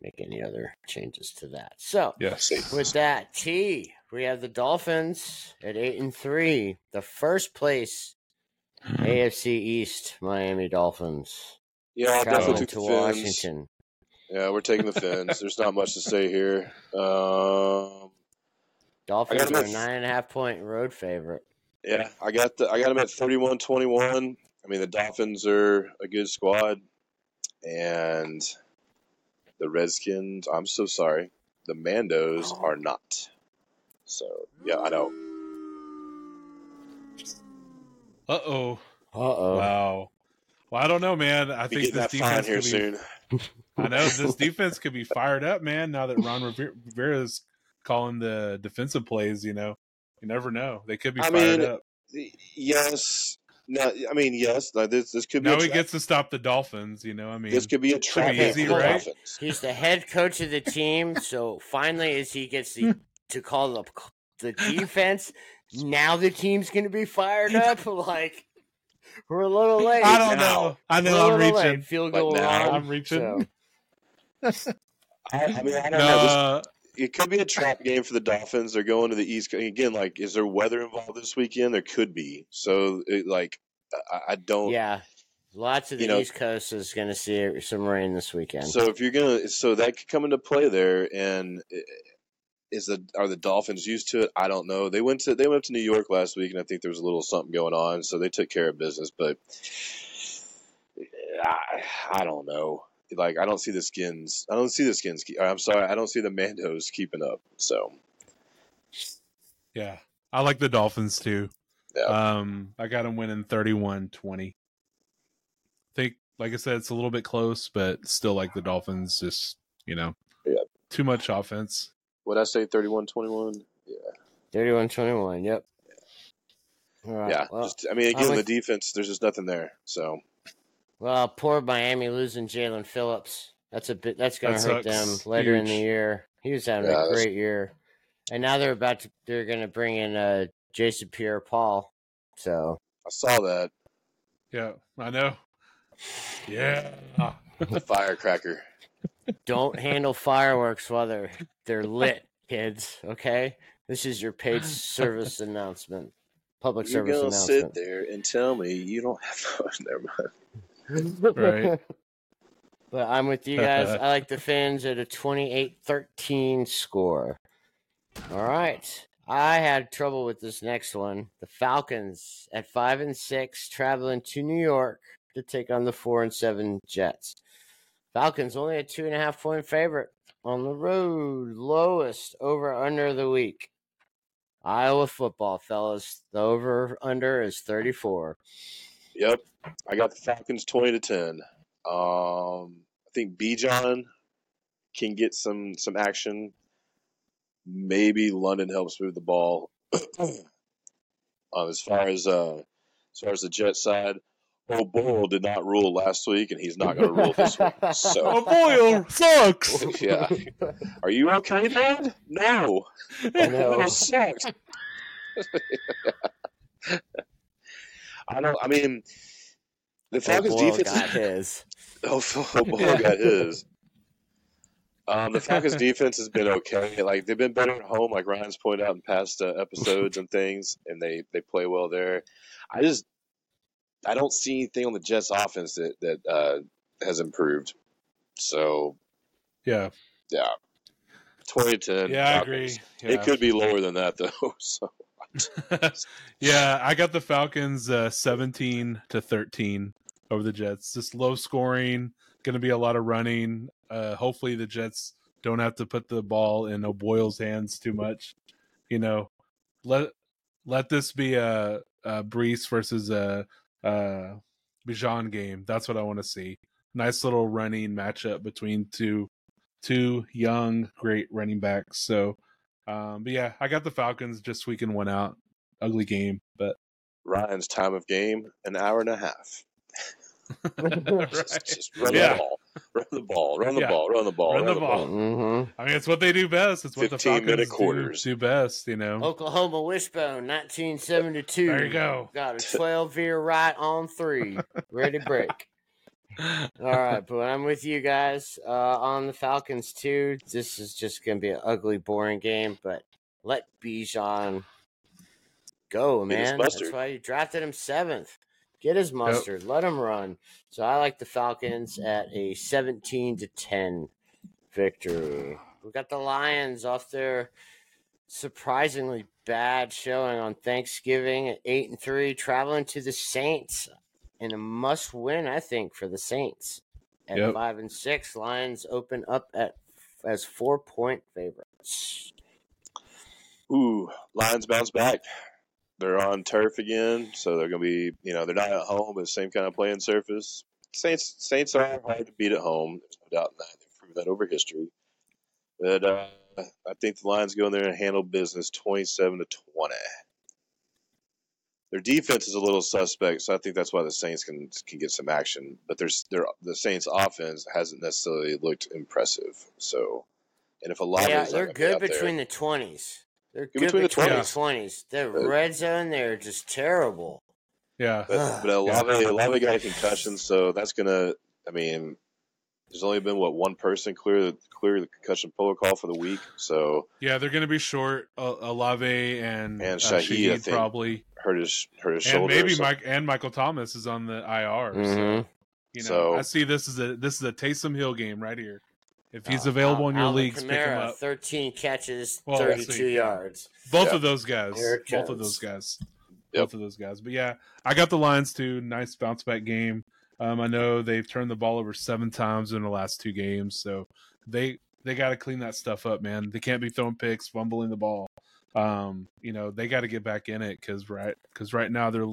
make any other changes to that. So, Yes. with that, T, we have the Dolphins at eight and three, the first place AFC East Miami Dolphins Yeah, I'll traveling definitely to took the Fins. Yeah, we're taking the Fins. There's not much to say here. Um, Dolphins are a nine and a half point road favorite. Yeah, I got the I got them at 31-21. I mean, the Dolphins are a good squad, and the Redskins. I'm so sorry, the Mandos are not. So yeah, I know. Uh oh. Uh oh. Wow. Well, I don't know, man. I Be think this that defense here could be. soon. I know this defense could be fired up, man. Now that Ron Rivera- Rivera's calling the defensive plays, you know, you never know. They could be I fired mean, up. Yes, no, I mean yes. like, This this could be Now a he tra- gets to stop the Dolphins. You know, I mean, this could be a trap easy, right? Dolphins. He's the head coach of the team, so finally, as he gets the to call the the defense. now the team's going to be fired up. Like we're a little late. I don't now. know. I We're know a I'm reaching. late. Field goal now I'm reaching. so- I, I mean, I don't know. This, Uh, it could be a trap game for the Dolphins. They're going to the East. Coast. Again, like, is there weather involved this weekend? There could be. So, it, like, I, I don't. yeah, lots of the You know- East Coast is going to see some rain this weekend. So if you're gonna, so that could come into play there, and is the are the Dolphins used to it? I don't know. They went to they went up to New York last week, and I think there was a little something going on, so they took care of business. But I, I don't know. Like I don't see the skins. I don't see the skins. keep- I'm sorry. I don't see the Mandos keeping up. So yeah, I like the Dolphins too. Yeah. Um, I got them winning 31-20. I Think, like I said, it's a little bit close, but still like the Dolphins. Just you know, Yeah. too much offense. Would I say, 31-21? Yeah, 31-21, Yep. All right. yeah. Well, just, I mean, I'm again, the defense. There's just nothing there. So well, poor Miami losing Jaelan Phillips. That's a bit. That's going to That hurt them sucks. later in the year. He was having Yeah, a great year, and now they're about to. They're going to bring in uh, Jason Pierre-Paul. So I saw that Yeah, I know. Yeah. The firecracker. don't handle fireworks while they're they're lit, kids. Okay, this is your paid service announcement, public You're service gonna sit there and tell me you don't have. Never mind. Right. But I'm with you guys. I like the Fins at a 28-13 score. All right. I had trouble with this next one. The Falcons at five and six, traveling to New York to take on the four and seven Jets. Falcons only a two and a half point favorite on the road. Lowest over under of the week. Iowa football, fellas. The over under is 34. Yep, I got the Falcons twenty to ten. Um, I think Bijan can get some some action. Maybe London helps move the ball. um, as far as uh, as far as the Jet side, O'Boyle did not rule last week, and he's not going to rule this week. So, oh sucks. yeah, are you okay, Dad? No, I know. Sucks. I don't. I mean, the Falcons Boyle defense. got his. Oh, oh boy, got his. Um, the Falcons' defense has been okay. Like they've been better at home, like Ryan's pointed out in past uh, episodes and things, and they they play well there. I just I don't see anything on the Jets' offense that that uh, has improved. So Yeah, yeah, twenty to yeah, I agree. Yeah. It could be lower than that though. So yeah, I got the Falcons uh, 17 to 13 over the Jets. Just low scoring, going to be a lot of running. Uh, hopefully, the Jets don't have to put the ball in O'Boyle's hands too much. You know, let let this be a, a Breece versus a, a Bijan game. That's what I want to see. Nice little running matchup between two two young, great running backs. So, um, but yeah, I got the Falcons just squeaking one out. Ugly game, but Ryan's time of game an hour and a half. Right. Just, just run Yeah. the ball, run the ball, run the Yeah. ball, run the ball, Run the ball. hmm I mean, it's what they do best. It's what the 15 Falcons minute do- Do, best, you know. Oklahoma Wishbone, 1972. There you go. Got a twelve year right on three. Ready to break. All right, but I'm with you guys uh, on the Falcons too. This is just going to be an ugly, boring game, but let Bijan go, Get his man. That's why you drafted him seventh. Get his mustard. Let him run. So I like the Falcons at a 17 to 10 victory. We got the Lions off their surprisingly bad showing on Thanksgiving at eight and three, traveling to the Saints in a must win, I think, for the Saints. At Yep. five and six, Lions open up at as four point favorites. Ooh, Lions bounce back. They're on turf again, so they're going to be, you know, they're not at home, but same kind of playing surface. Saints Saints are hard to beat at home. There's no doubt in that. They've proved that over history. But uh, I think the Lions go in there and handle business 27 to 20. Their defense is a little suspect, so I think that's why the Saints can can get some action. But there's their the Saints offense hasn't necessarily looked impressive. So And if a lot Yeah, of they're good between the twenties. They're good, between, between the twenties. The red zone, they're just terrible. Yeah, but, but Olave, Olave got a lot of got concussions, so that's gonna. I mean, there's only been what one person clear the clear the concussion protocol call for the week. So yeah, they're going to be short. Uh, Olave and and Shaheed, uh, Shaheed probably hurt his hurt his and shoulder. maybe Mike and Michael Thomas is on the IR. Mm-hmm. So you know, so, I see this is a this is a Taysom Hill game right here. If he's uh, available in your Alvin leagues, Kamara, pick him up. Thirteen catches, well, thirty-two yards. Both yep. of those guys. Both of those guys. Yep. Both of those guys. But yeah, I got the Lions too. Nice bounce back game. Um, I know they've turned the ball over seven times in the last two games, so they they got to clean that stuff up, man. They can't be throwing picks, fumbling the ball. Um, you know, they got to get back in it because right because right now they're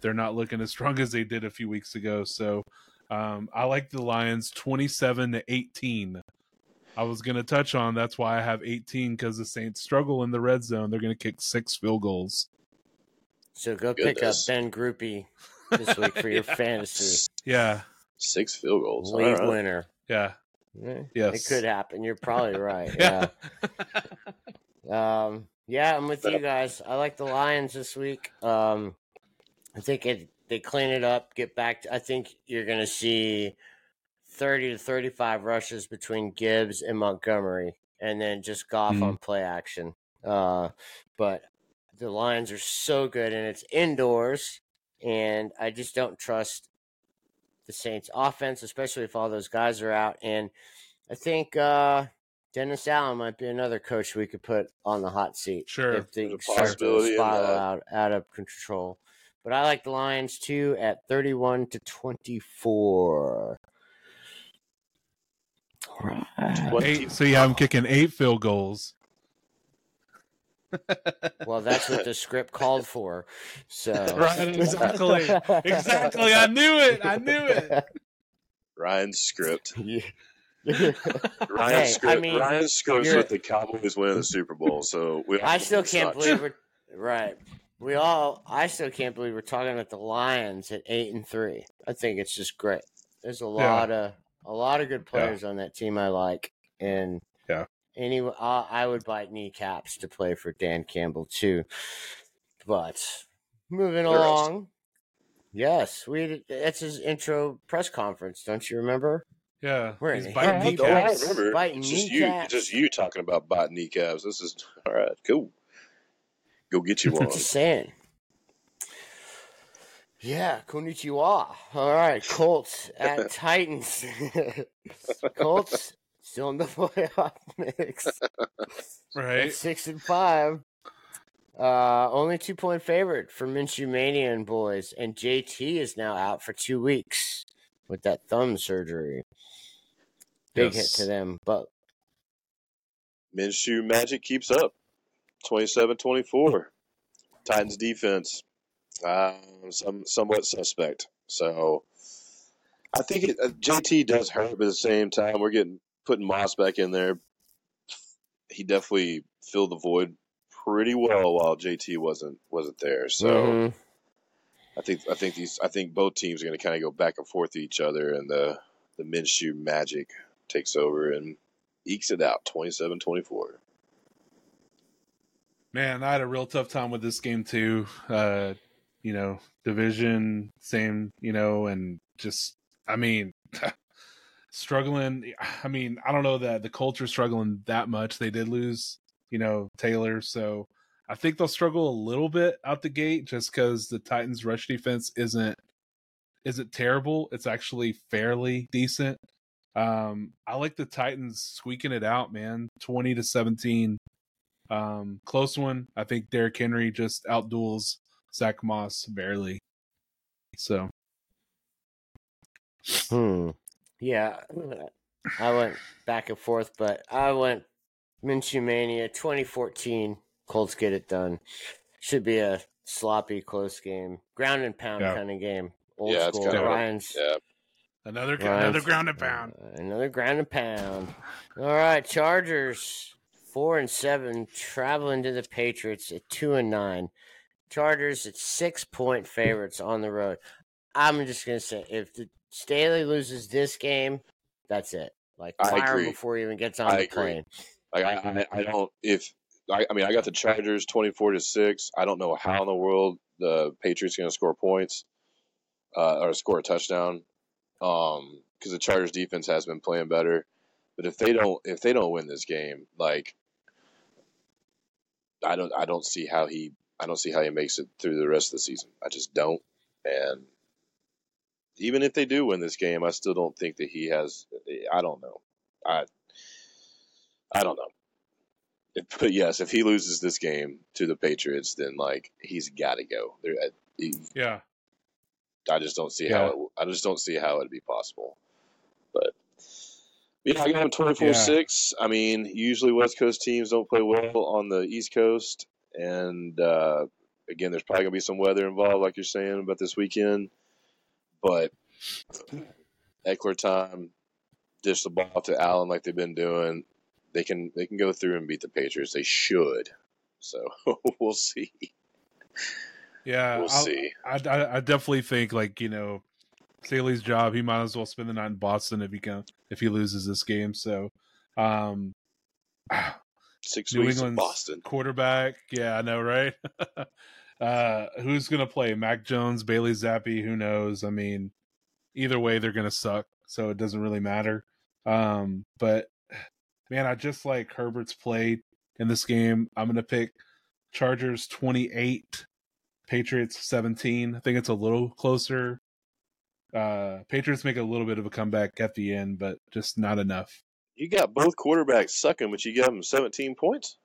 they're not looking as strong as they did a few weeks ago. So um, I like the Lions twenty seven to eighteen. I was going to touch on that's why I have 18 because the Saints struggle in the red zone. They're going to kick six field goals. So go Goodness. pick up Ben Grupe this week for your fantasy. Yeah. Six field goals. League right. winner. Yeah. yeah. Yes. It could happen. You're probably right. yeah. um, yeah, I'm with you guys. I like the Lions this week. Um, I think it, they clean it up, get back. To, I think you're going to see 30 to 35 rushes between Gibbs and Montgomery, and then just Goff mm-hmm. on play action. Uh, but the Lions are so good, and it's indoors and I just don't trust the Saints offense, especially if all those guys are out. And I think uh, Dennis Allen might be another coach we could put on the hot seat. Sure. If they start to spiral out, out of control. But I like the Lions too at 31 to 24. Right. Eight, so yeah, I'm kicking eight field goals well, that's what the script called for. So right, exactly, exactly. I knew it. I knew it. Ryan's script. Yeah. Ryan's hey, script. I mean, Ryan's script with the Cowboys winning the Super Bowl. So we. I still can't believe we're right. We all. I still can't believe we're talking about the Lions at eight and three. I think it's just great. There's a lot yeah. of a lot of good players yeah. on that team I like, and yeah, Anyway, uh, I would bite kneecaps to play for Dan Campbell too. But moving along, yes, we that's his intro press conference. Don't you remember? Yeah, we're in biting kneecaps. I remember. Biting it's just kneecaps. you, just you talking about biting kneecaps. This is all right. Cool. Go get you one. just saying. Yeah, konnichiwa. All right, Colts at Titans. Colts still in the playoff mix. right. At six and five. Uh, only two point favorite for Minshew Mania and boys, and JT is now out for two weeks with that thumb surgery. Big yes. hit to them, but Minshew magic keeps up. 27-24. Titans defense, uh, some somewhat suspect. So I think it, uh, JT does hurt, but at the same time, we're getting putting Moss back in there, he definitely filled the void pretty well while JT wasn't wasn't there. So mm-hmm. I think I think these I think both teams are going to kind of go back and forth to each other, and the the Minshew magic takes over and ekes it out 27-24. Man, I had a real tough time with this game too. Uh, you know, division, same, you know, and just I mean, struggling. I mean, I don't know that the culture is struggling that much. They did lose, you know, Taylor, so I think they'll struggle a little bit out the gate just because the Titans' rush defense isn't isn't terrible. It's actually fairly decent. Um, I like the Titans squeaking it out, man. Twenty to seventeen. Um, close one. I think Derrick Henry just outduels Zach Moss barely. So. Hmm. Yeah, I went back and forth, but I went Minshew Mania 2014. Colts get it done. Should be a sloppy, close game, ground and pound yeah. kind of game. Old yeah, school. Ryan's. Yeah. Another Ryan's, another ground and pound. Uh, another ground and pound. All right, Chargers four and seven traveling to the Patriots at two and nine. Chargers at six point favorites on the road. I'm just gonna say if the Staley loses this game, that's it. Like fire him before he even gets on I the agree. plane. Like I, I, I don't if I, I mean I got the Chargers twenty four to six. I don't know how in the world the Patriots going to score points uh, or score a touchdown um because the Chargers defense has been playing better. But if they don't if they don't win this game, like I don't I don't see how he I don't see how he makes it through the rest of the season. I just don't. And even if they do win this game, I still don't think that he has. I don't know. I I don't know. If, but yes, if he loses this game to the Patriots, then like he's got to go. There, he, Yeah. I just don't see Yeah. how it, I just don't see how it'd be possible. But yeah, I got him twenty four six. I mean, usually West Coast teams don't play well on the East Coast, and uh, again, there's probably gonna be some weather involved, like you're saying about this weekend. But Ekeler time, dish the ball to Allen like they've been doing. They can they can go through and beat the Patriots. They should. So we'll see. Yeah. We'll I'll- see. I, I, I definitely think like you know, Staley's job. He might as well spend the night in Boston if he can if he loses this game. So, um, Six New weeks in England's Boston. quarterback. Yeah, I know, right? uh, who's gonna play? Mac Jones, Bailey Zappe? Who knows? I mean, either way, they're gonna suck. So it doesn't really matter. Um, but man, I just like Herbert's play in this game. I'm gonna pick Chargers 28, Patriots 17. I think it's a little closer. Uh, Patriots make a little bit of a comeback at the end, but just not enough. You got both quarterbacks sucking, but you got them 17 points.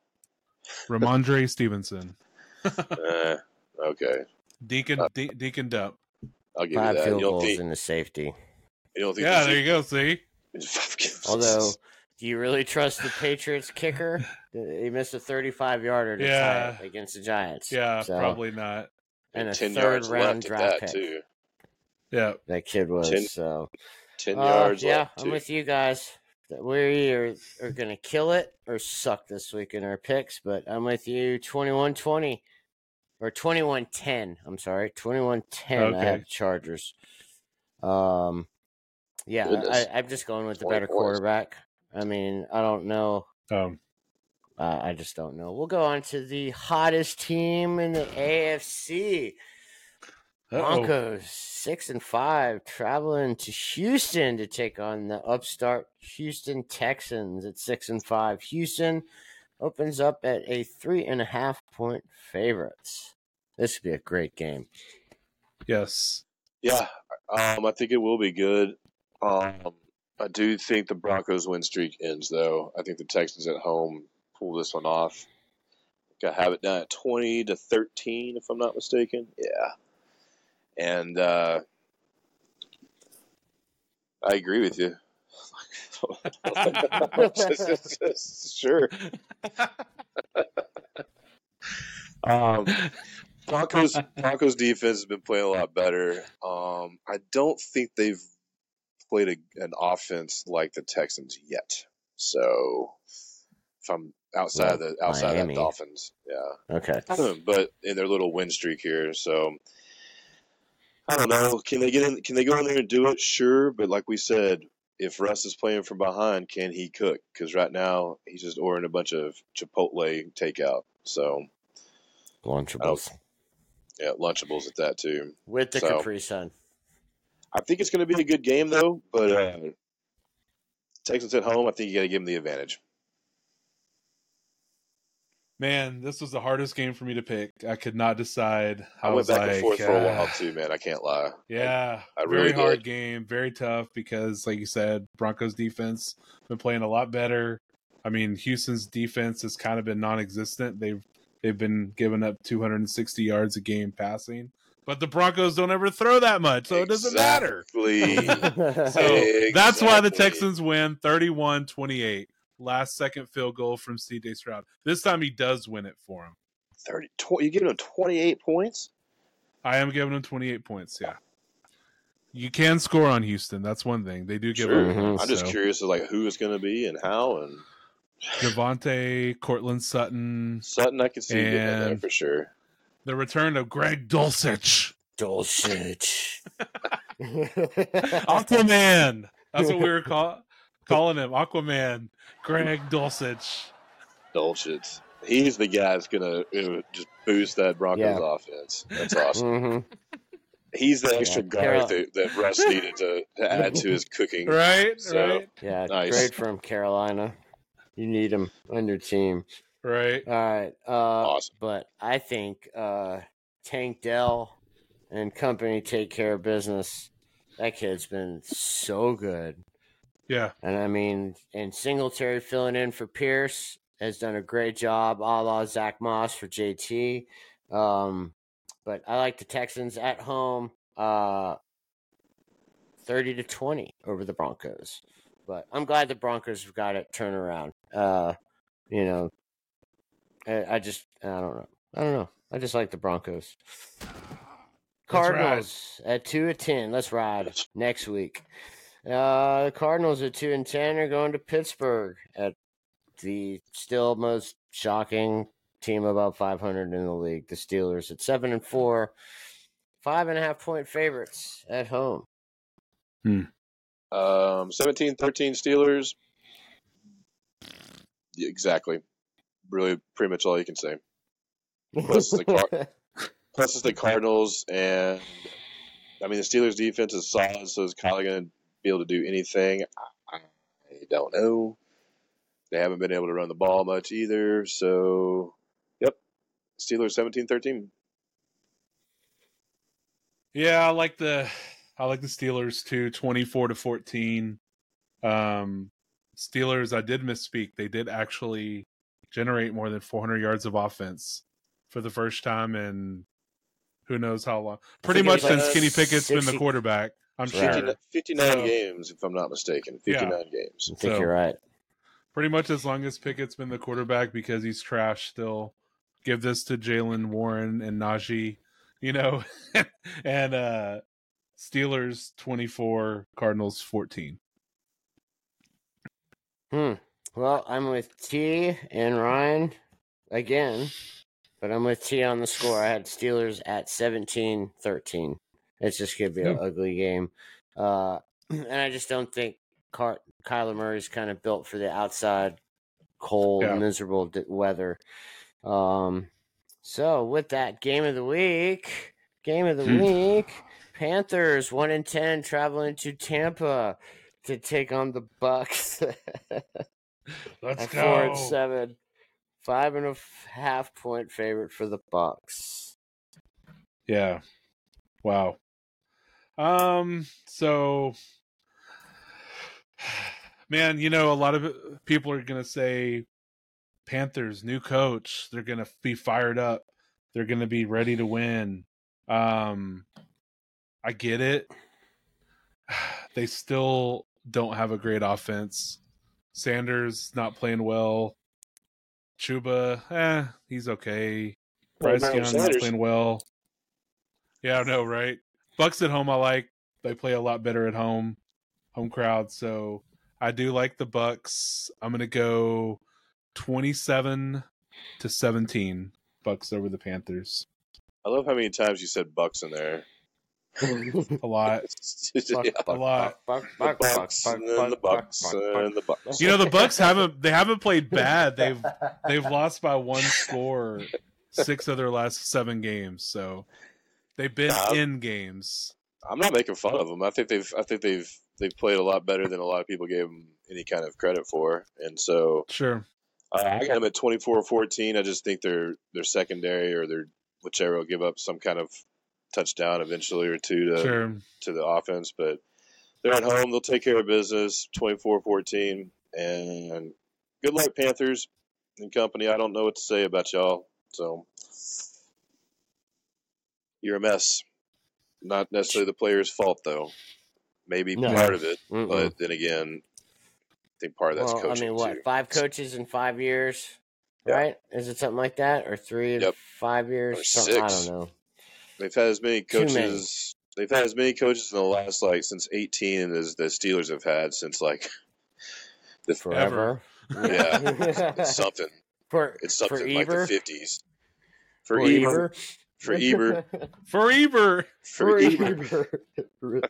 Rhamondre Stevenson, Eh, okay, Deacon, De- Deacon Dump. I'll give Five you that. field You don't goals think? in the safety. You think? Yeah, there there is- you go. See, Although, do you really trust the Patriots kicker? He missed a 35 yarder to Yeah. against the Giants. yeah, So- probably not. And a ten third yards round left at draft that pick. too. Yeah, That kid was. Ten so Ten Uh, yards yeah, left I'm too. with you guys. We are, are going to kill it or suck this week in our picks, but I'm with you 21 20 or 21 10. I'm sorry, 21 10. I have Chargers. Um, yeah, Goodness. I, I'm just going with the better quarterback. I mean, I don't know. um, Uh, I just don't know. We'll go on to the hottest team in the AFC. uh-oh. Broncos six and five traveling to Houston to take on the upstart Houston Texans at six and five. Houston opens up at a three and a half point favorites. This would be a great game. Yes, Yeah, um, I think it will be good. Um, I do think the Broncos win streak ends though. I think the Texans at home pull this one off. I have it down at twenty to thirteen, if I'm not mistaken. Yeah, and uh, I agree with you. sure. Um, Broncos Broncos defense has been playing a lot better. Um, I don't think they've played a, an offense like the Texans yet. So if I'm outside of the outside of the Dolphins, yeah. Okay. But in their little win streak here, so I don't know. Can they get in? Can they go in there and do it? Sure, but like we said, if Russ is playing from behind, can he cook? Because right now he's just ordering a bunch of Chipotle takeout. So Lunchables. Yeah, Lunchables at that too. With the so- Capri Sun. I think it's going to be a good game though, but uh, Texans at home, I think you got to give them the advantage. man, this was the hardest game for me to pick. I could not decide. I, I, went was back like, and forth for a while uh, too, man. I can't lie. Yeah, I very really hard did. game, very tough because, like you said, Broncos defense been playing a lot better. I mean, Houston's defense has kind of been non-existent. They've they've been giving up 260 yards a game passing, but the Broncos don't ever throw that much, so it doesn't matter. Exactly. That's why the Texans win 31-28. Last second field goal from CJ Stroud. This time he does win it for him. 30, tw- you giving them twenty eight points? I am giving him 28 points. Yeah. You can score on Houston. That's one thing. They do give Sure. up points. Mm-hmm. I'm just curious of like who it's going to be and how. And Devontae, Courtland Sutton, Sutton, I can see getting in there for sure. the return of Greg Dulcich. Dulcich. Aquaman. That's what we were call- calling him. Aquaman. Greg Dulcich. Dulcich. He's the guy that's gonna uh, just boost that Broncos Yeah. offense. That's awesome. hmm He's the extra Yeah, guard Carol- that, that Russ needed to, to add to his cooking. Right, So- right, Yeah, Nice. great from Carolina. You need him on your team. right. All right. Uh, Awesome. But I think uh, Tank Dell and company take care of business. That kid's been so good. Yeah, And I mean, and Singletary filling in for Pierce has done a great job, a la Zach Moss for JT. Um, but I like the Texans at home, uh, thirty to twenty over the Broncos. But I'm glad the Broncos have got it turned around. Uh, you know, I, I just I don't know. I don't know. I just like the Broncos. Cardinals at two of ten. Let's ride next week. Uh, the Cardinals at two and ten are going to Pittsburgh at the still most shocking team above 500 in the league. The Steelers at seven and four, five and a half point favorites at home. Hmm. Um, 17-13 Steelers. Yeah, exactly. Really, pretty much all you can say. Plus the Car- Plus, it's the Cardinals, and I mean the Steelers' defense is solid. So is Kyler going to be able to do anything? I, I don't know. They haven't been able to run the ball much either. So, yep, Steelers 17-13. yeah. I like the I like the Steelers too. Twenty four to fourteen. Um, Steelers. I did misspeak. They did actually generate more than four hundred yards of offense for the first time in who knows how long. Pretty much was like since Kenny Pickett's been the quarterback. I'm Right. sure. 59, 59 So- games, if I'm not mistaken. 59 games. I think So- you're right. pretty much as long as Pickett's been the quarterback because he's trash still. Give this to Jaylen Warren and Najee, you know, and uh Steelers twenty four, Cardinals fourteen. Hmm. Well, I'm with T and Ryan again, but I'm with T on the score. I had Steelers at 17 13. It's just going to be an ugly game. Uh, and I just don't think Car- Kyler Murray's kind of built for the outside, cold, Yeah. miserable d- weather. Um, so, with that, game of the week, game of the Hmm. week, Panthers 1 and 10 traveling to Tampa to take on the Bucks. Let's At four and seven, five and a half point favorite for the Bucks. Yeah. Wow. Um. So, man, you know, a lot of people are gonna say Panthers new coach. They're gonna be fired up. They're gonna be ready to win. Um, I get it. They still don't have a great offense. Sanders not playing well. Chuba, eh, he's okay. Bryce Well, not playing well. Yeah, I know, right? Bucks at home, I like. They play a lot better at home, home crowd. So I do like the Bucks. I'm gonna go 27 to 17. Bucks over the Panthers. I love how many times you said Bucks in there. A lot. Buck, yeah. buck, lot. buck, The buck, buck, Bucks and the Bucks and the. Bucks. You know the Bucks haven't they haven't played bad. They've they've lost by one score six of their last seven games. So they've been Yeah. in games. I'm not making fun of them. I think they've I think they've they've played a lot better than a lot of people gave them any kind of credit for. And so Sure. uh, I got them at 24-14. I just think their their secondary or their whichever will give up some kind of touchdown eventually or two to Sure. to the offense, but they're at home. They'll take care of business 24-14. And good luck, Panthers and company. I don't know what to say about y'all. So you're a mess. Not necessarily the player's fault, though. Maybe No. part of it, Mm-mm. but then again, I think part of that's well, I mean, what? too. Five coaches in five years, Yeah. right? Is it something like that, or three Yep. five years? Or Something- I don't know. They've had as many Too many. coaches. They've had as many coaches in the last like since 18 as the Steelers have had since like the Forever. Yeah. it's something. for It's for something like the Eber. 50s. For Eber. For Eber, Eber. for Eber, Forever. for Eber,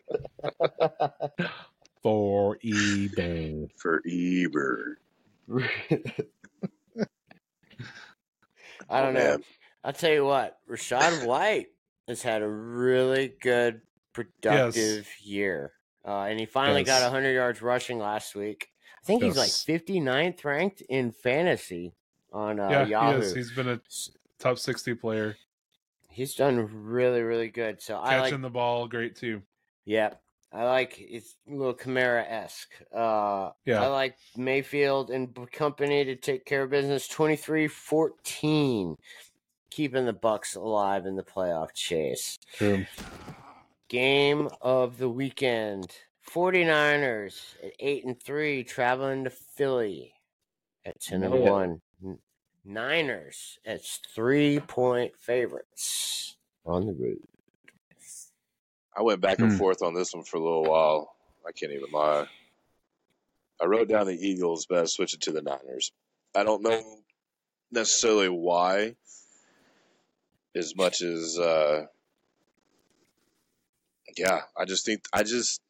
For eBay. for Eber. I don't Oh, know. man. I'll tell you what, Rachaad White has had a really good, productive year. Uh, and he finally got Yes. 100 yards rushing last week. I think he's like Yes. 59th ranked in fantasy on uh, yeah, Yahoo. he is. He's been a top sixty player, He's done really, really good. So I catching like, the ball, great too. yeah, I like it's a little Kamara esque. Uh, Yeah. I like Mayfield and company to take care of business 23 14, keeping the Bucs alive in the playoff chase. True. Game of the weekend 49ers at 8 and 3, traveling to Philly at 10 and Man. 1. Niners as three point favorites on the road. I went back and Hmm. forth on this one for a little while. I can't even lie. I wrote down the Eagles, but I switched it to the Niners. I don't know necessarily why, as much as, uh, yeah, I just think, I just,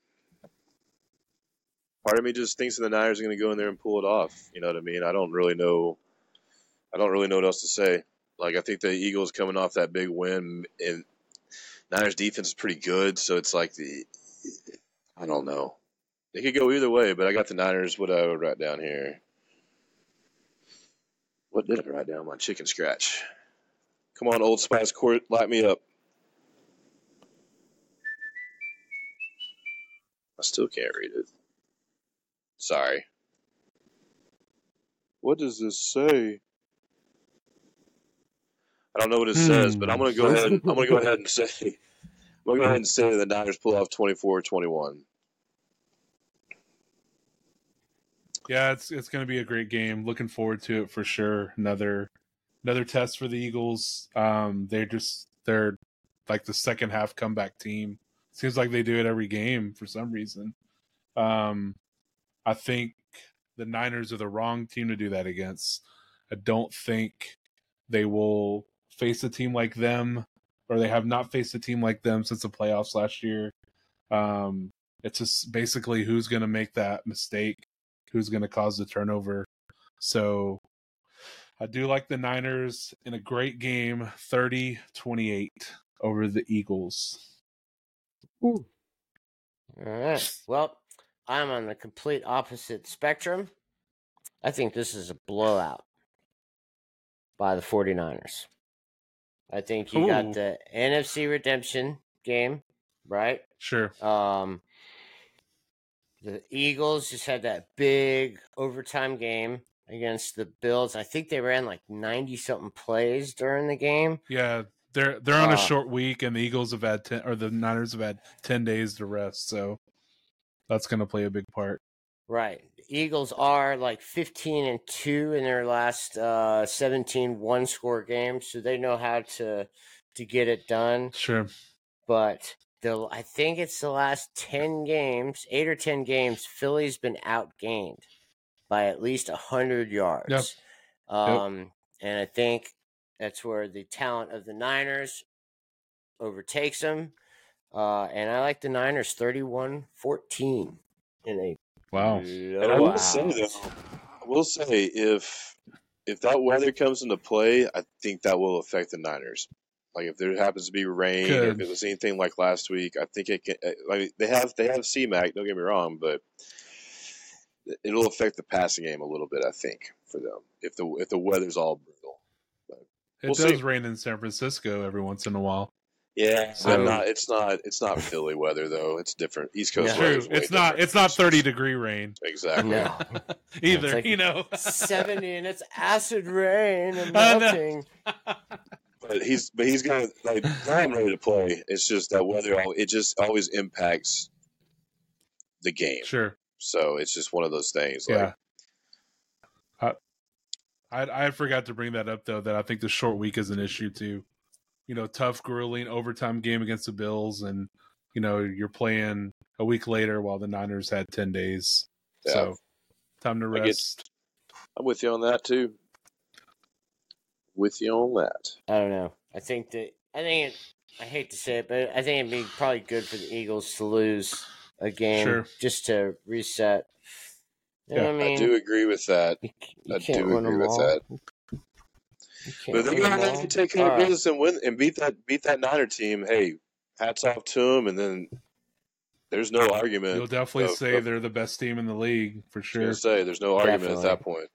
part of me just thinks that the Niners are going to go in there and pull it off. You know what I mean? I don't really know. I don't really know what else to say. Like, I think the Eagles coming off that big win and Niners defense is pretty good, so it's like the I don't know. They could go either way, but I got the Niners. What I would write down here. What did I write down? My chicken scratch. Come on, Old Spice Court, light me up. I still can't read it. Sorry. What does this say? I don't know what it says, but I'm gonna go Hmm. ahead. I'm gonna go ahead and say. I'm gonna go ahead and say that the Niners pull off 24-21. Yeah, it's it's going to be a great game. Looking forward to it for sure. Another another test for the Eagles. Um, they're just they're like the second half comeback team. Seems like they do it every game for some reason. Um, I think the Niners are the wrong team to do that against. I don't think they will face a team like them, or they have not faced a team like them since the playoffs last year. Um, it's just basically who's going to make that mistake, who's going to cause the turnover. So I do like the Niners in a great game, 30 28 over the Eagles. All right. Well, I'm on the complete opposite spectrum. I think this is a blowout by the 49ers. I think you Ooh. got the NFC redemption game, right? Sure. Um, the Eagles just had that big overtime game against the Bills. I think they ran like 90 something plays during the game. Yeah, they're they're on a Uh, short week, and the Eagles have had ten, or the Niners have had ten days to rest, so that's going to play a big part. Right. Eagles are like 15 and 2 in their last uh 17 one score games, so they know how to to get it done. Sure. But the I think it's the last 10 games, 8 or 10 games, Philly's been outgained by at least 100 yards. Um and I think that's where the talent of the Niners overtakes them. Uh, and I like the Niners 31 14 in a Wow. And I will say blowout. though, I will say if if that weather comes into play, I think that will affect the Niners. Like if there happens to be rain or if Could. it was anything like last week, I think it can. uh, Like they have they have CMAC. Don't get me wrong, but it'll affect the passing game a little bit. I think for them if the if the weather's all brutal. It We'll does see. rain in San Francisco every once in a while. Yeah, So- I'm not. It's not. It's not Philly weather though. It's different. East Coast Yeah. True. is way It's not. It's not thirty degree rain exactly. No. either. like you know. 70 and it's acid rain and melting. But he's but he's gonna like I'm ready to play. It's just that weather. It just always impacts the game. Sure. So it's just one of those things. Yeah. Like, I I forgot to bring that up though. That I think the short week is an issue too. You know, tough, grueling overtime game against the Bills, and you know you're playing a week later while the Niners had ten days. Yeah. So time to I get- rest. I'm with you on that too. With you on that. I don't know. I think that I think it, I hate to say it, but I think it'd be probably good for the Eagles to lose a game Sure. just to reset. You Yeah, I mean? I do agree with that. You, you I can't do win agree them with all. that. But they go out take care of business and win and beat that beat that Niner team. Hey, hats off to them. And then there's no argument. You'll definitely of, say of, they're the best team in the league for sure. Say there's no argument definitely. at that point.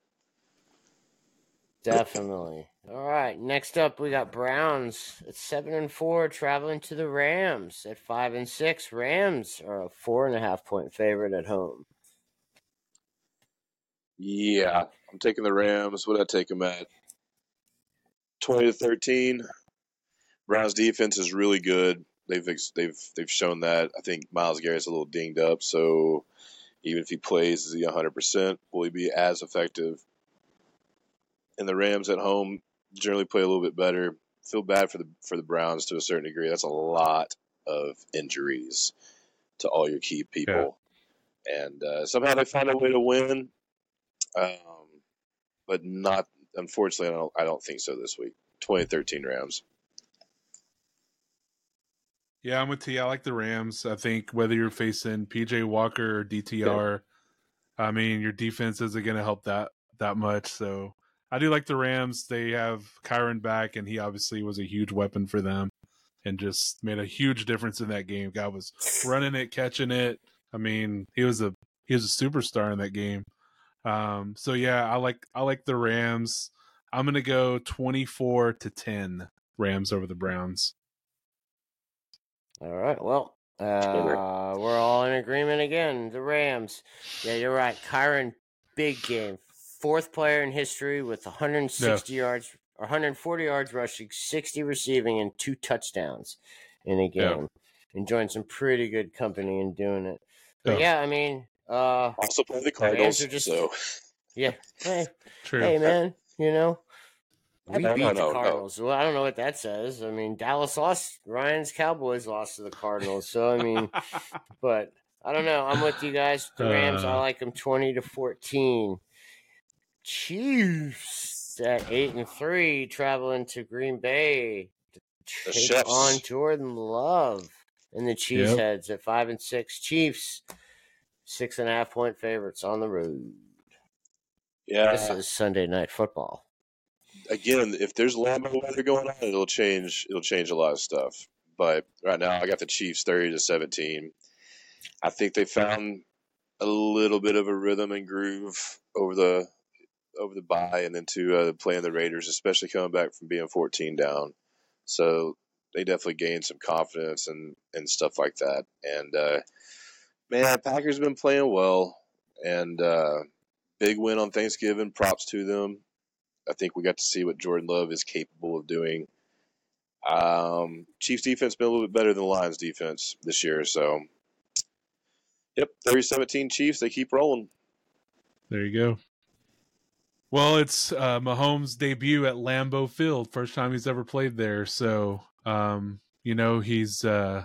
Definitely. All right. Next up, we got Browns at seven and four, traveling to the Rams at five and six. Rams are a four and a half point favorite at home. Yeah, I'm taking the Rams. What I take them at? Twenty to thirteen. Browns defense is really good. They've they've they've shown that. I think Myles Garrett's a little dinged up, so even if he plays, is he 100 percent? Will he be as effective? And the Rams at home generally play a little bit better. Feel bad for the for the Browns to a certain degree. That's a lot of injuries to all your key people, yeah. and uh, somehow they find a way to win. Um, but not unfortunately, I don't I don't think so this week. 2013 Rams. Yeah, I'm with T. I like the Rams. I think whether you're facing PJ Walker or DTR, yeah. I mean your defense isn't going to help that that much. So I do like the Rams. They have Kyren back, and he obviously was a huge weapon for them, and just made a huge difference in that game. Guy was running it, catching it. I mean, he was a he was a superstar in that game. Um, so yeah, I like I like the Rams. I'm gonna go 24 to 10 Rams over the Browns. All right. Well, uh, we're all in agreement again. The Rams. Yeah, you're right. Kyren, big game. Fourth player in history with 160 yeah. yards, 140 yards rushing, 60 receiving, and two touchdowns in a game. Yeah. Enjoying some pretty good company in doing it. But yeah, yeah I mean, uh, also play the Cardinals. Just, so. Yeah. Hey, True. hey, man. You know, we no, beat no, the Cardinals. No. Well, I don't know what that says. I mean, Dallas lost. Ryan's Cowboys lost to the Cardinals. So I mean, but I don't know. I'm with you guys. The Rams. Uh, I like them twenty to fourteen. Chiefs at eight and three, traveling to Green Bay to take on Jordan Love and the Cheese yep. heads at five and six. Chiefs six and a half point favorites on the road. Yeah, this is Sunday night football again, if there's Lambeau weather going on, it'll change. It'll change a lot of stuff. But right now, I got the Chiefs thirty to seventeen. I think they found a little bit of a rhythm and groove over the over the bye and into uh, playing the Raiders, especially coming back from being fourteen down. So they definitely gained some confidence and and stuff like that. And uh, man, Packers been playing well, and uh, big win on Thanksgiving. Props to them. I think we got to see what Jordan Love is capable of doing. Um, Chiefs defense been a little bit better than the Lions defense this year, so yep, 30-17 Chiefs. They keep rolling. There you go. Well, it's uh, Mahomes' debut at Lambeau Field, first time he's ever played there. So, um, you know, he's. Uh,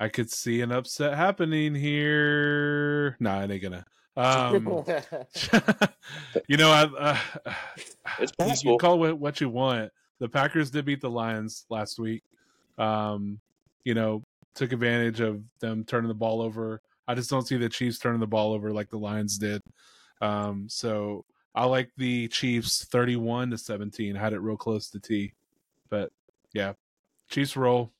I could see an upset happening here. Nah, it ain't gonna. Um, you know, I, uh, it's possible. You call it what you want. The Packers did beat the Lions last week. Um, you know, took advantage of them turning the ball over. I just don't see the Chiefs turning the ball over like the Lions did. Um, so I like the Chiefs 31 to 17. I had it real close to T. But yeah, Chiefs roll.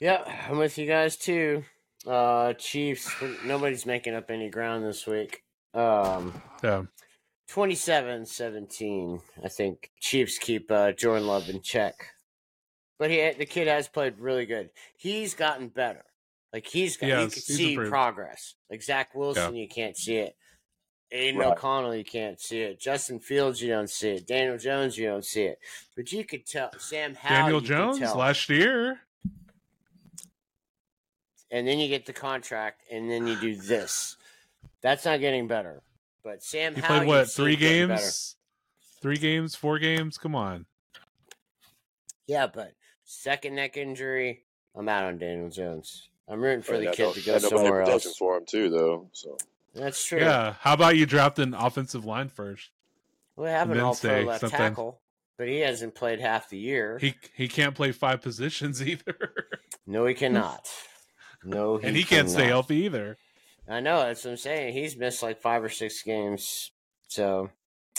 Yeah, I'm with you guys too. Uh, Chiefs. Nobody's making up any ground this week. Um, yeah. 27-17. I think Chiefs keep uh, Jordan Love in check. But he, the kid has played really good. He's gotten better. Like he's got, yes, you can see improved. progress. Like Zach Wilson, yeah. you can't see it. Aidan right. O'Connell, you can't see it. Justin Fields, you don't see it. Daniel Jones, you don't see it. But you could tell. Sam Howell, Daniel Jones last year and then you get the contract, and then you do this. That's not getting better. But Sam, he Howell, played what three games? Three games, four games. Come on. Yeah, but second neck injury. I'm out on Daniel Jones. I'm rooting for the kid to go somewhere else. for him too, though. So that's true. Yeah. How about you draft an offensive line first? We have an all pro left sometime. tackle, but he hasn't played half the year. He he can't play five positions either. no, he cannot. No, he and he can't stay healthy either. I know. That's what I'm saying. He's missed like five or six games. So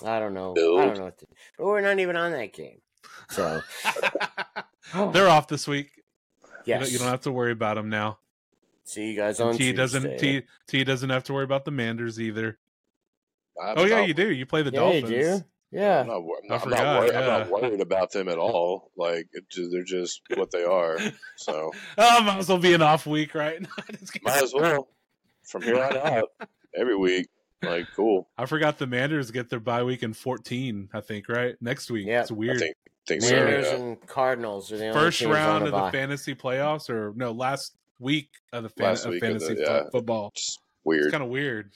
I don't know. I don't know what to. But we're not even on that game. So oh. They're off this week. You, yes, don't, you don't have to worry about them now. See you guys on T doesn't T T doesn't have to worry about the Manders either. I'm Oh yeah, not- you do. You play the yeah, Dolphins. you. Yeah. I'm not, I'm not, I'm forgot, not worried, I'm not worried about them at all. Like they're just what they are. So Oh, might as well be an off week, right? No, just kidding. might as well from here on out every week. Like cool. I forgot the Manders get their bye week in 14, I think, right? Next week. Yeah. It's weird. I think think so. Yeah. and Cardinals are the only First teams on round a of the fantasy playoffs, or no, last week of the fan- of week of the- fantasy yeah. football. Just It's weird. It's kind of weird.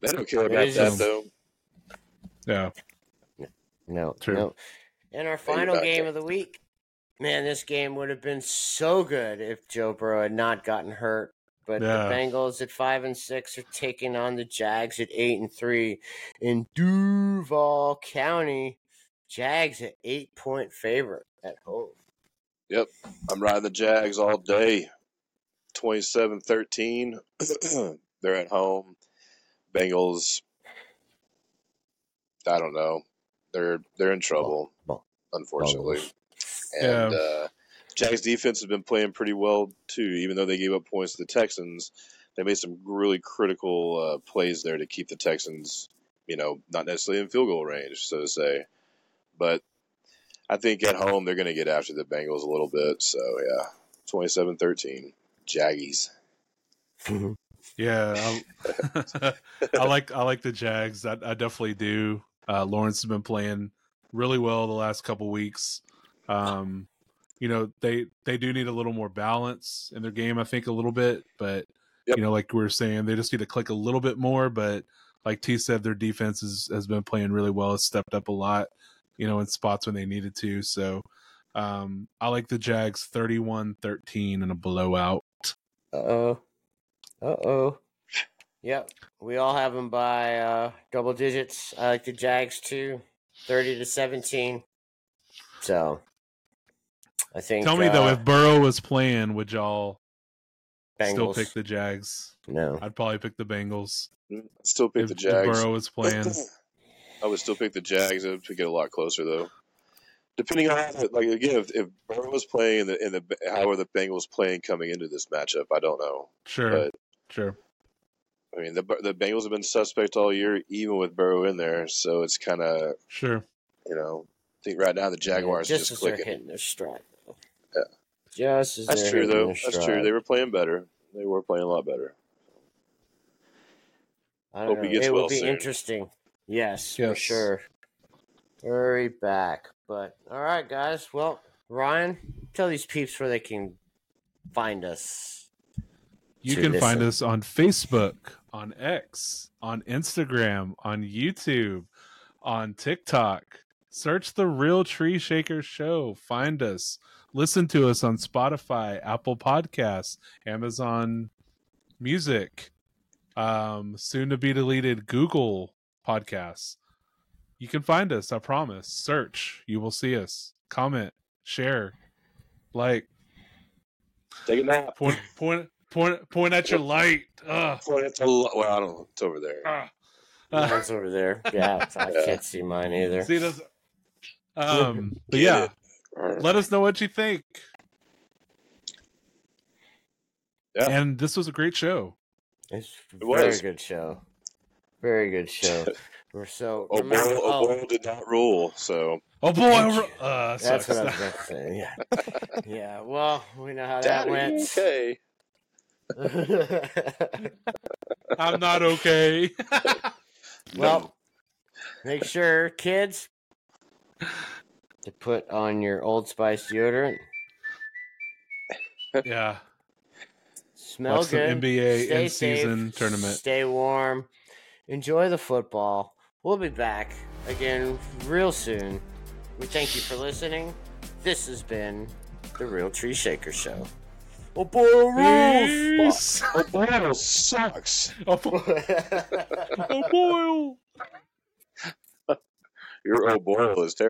They don't care about that though. Yeah. No, True. no. And our final game up. of the week. Man, this game would have been so good if Joe Burrow had not gotten hurt. But Yeah. the Bengals at five and six are taking on the Jags at eight and three in Duval County. Jags at eight point favorite at home. I'm riding the Jags all day. 27-13. They're at home. Bengals. I don't know. They're they're in trouble, Ball- unfortunately. Yeah. And uh, Jags defense has been playing pretty well too, even though they gave up points to the Texans. They made some really critical uh, plays there to keep the Texans, you know, not necessarily in field goal range, so to say. But I think at home they're going to get after the Bengals a little bit. So yeah, 27-13, Jaggies. Yeah, I, I like I like the Jags. I, I definitely do. Uh, Lawrence has been playing really well the last couple weeks. Um, you know they they do need a little more balance in their game. I think a little bit, but Yep. you know, like we were saying, they just need to click a little bit more. But like T said, their defense has, has been playing really well. It's stepped up a lot. You know, in spots when they needed to. So um, I like the Jags 31-13 in a blowout. Uh oh. Uh oh. Yep. We all have them by uh, double digits. I like the Jags too, 30 to 17. So I think. Tell me though, uh, if Burrow was playing, would y'all still pick the Jags? No. I'd probably pick the Bengals. Still pick if, the if Jags. Burrow was playing. I would still pick the Jags. It would get a lot closer though. Depending on like again, if, if Burrow was playing in the in the how are the Bengals playing coming into this matchup? I don't know. Sure, But- sure. I mean, the the Bengals have been suspect all year, even with Burrow in there. So it's kind of Sure. you know, I think right now the Jaguars yeah, are just, just as they're clicking. hitting their stride. though. Yeah. Just as That's they're true though. That's true. They were playing better. They were playing a lot better. I don't Hope know. he gets it well will be soon. interesting. Yes, for sure. Hurry back. But all right, guys. Well, Ryan, tell these peeps where they can find us. You can find us on Facebook, on X, on Instagram, on YouTube, on TikTok. Search the Real Tree Shaker Show. Find us. Listen to us on Spotify, Apple Podcasts, Amazon Music, um, soon to be deleted Google Podcasts. You can find us, I promise. Search. You will see us. Comment, share, like, Take a nap. point, point, point, point at your light. Ugh. Point at the li- well, I don't know. It's over there. Uh, Mine's over there. Yeah, I Yeah. can't see mine either. see this. Um, but yeah, it. Let us know what you think. Yeah. And this was a great show. It's It a very was. good show. Very good show. We're so Oh, remember- Boyle, oh, oh, Boyle did not rule. So Oh boy, uh, that's sucks. what I was about to say. Yeah, yeah. Well, we know how that Daddy, went. okay. I'm not okay. well, make sure, kids, to put on your Old Spice deodorant. yeah, Smell Watch some good. NBA stay in-season tournament. Stay warm. Enjoy the football. We'll be back again real soon. We thank you for listening. This has been the Real Tree Shaker Show. Oh boy, oh, rules! Peace. Oh, Boyle sucks. oh, boy. oh boy. Oh. Your old Boyle is terrible.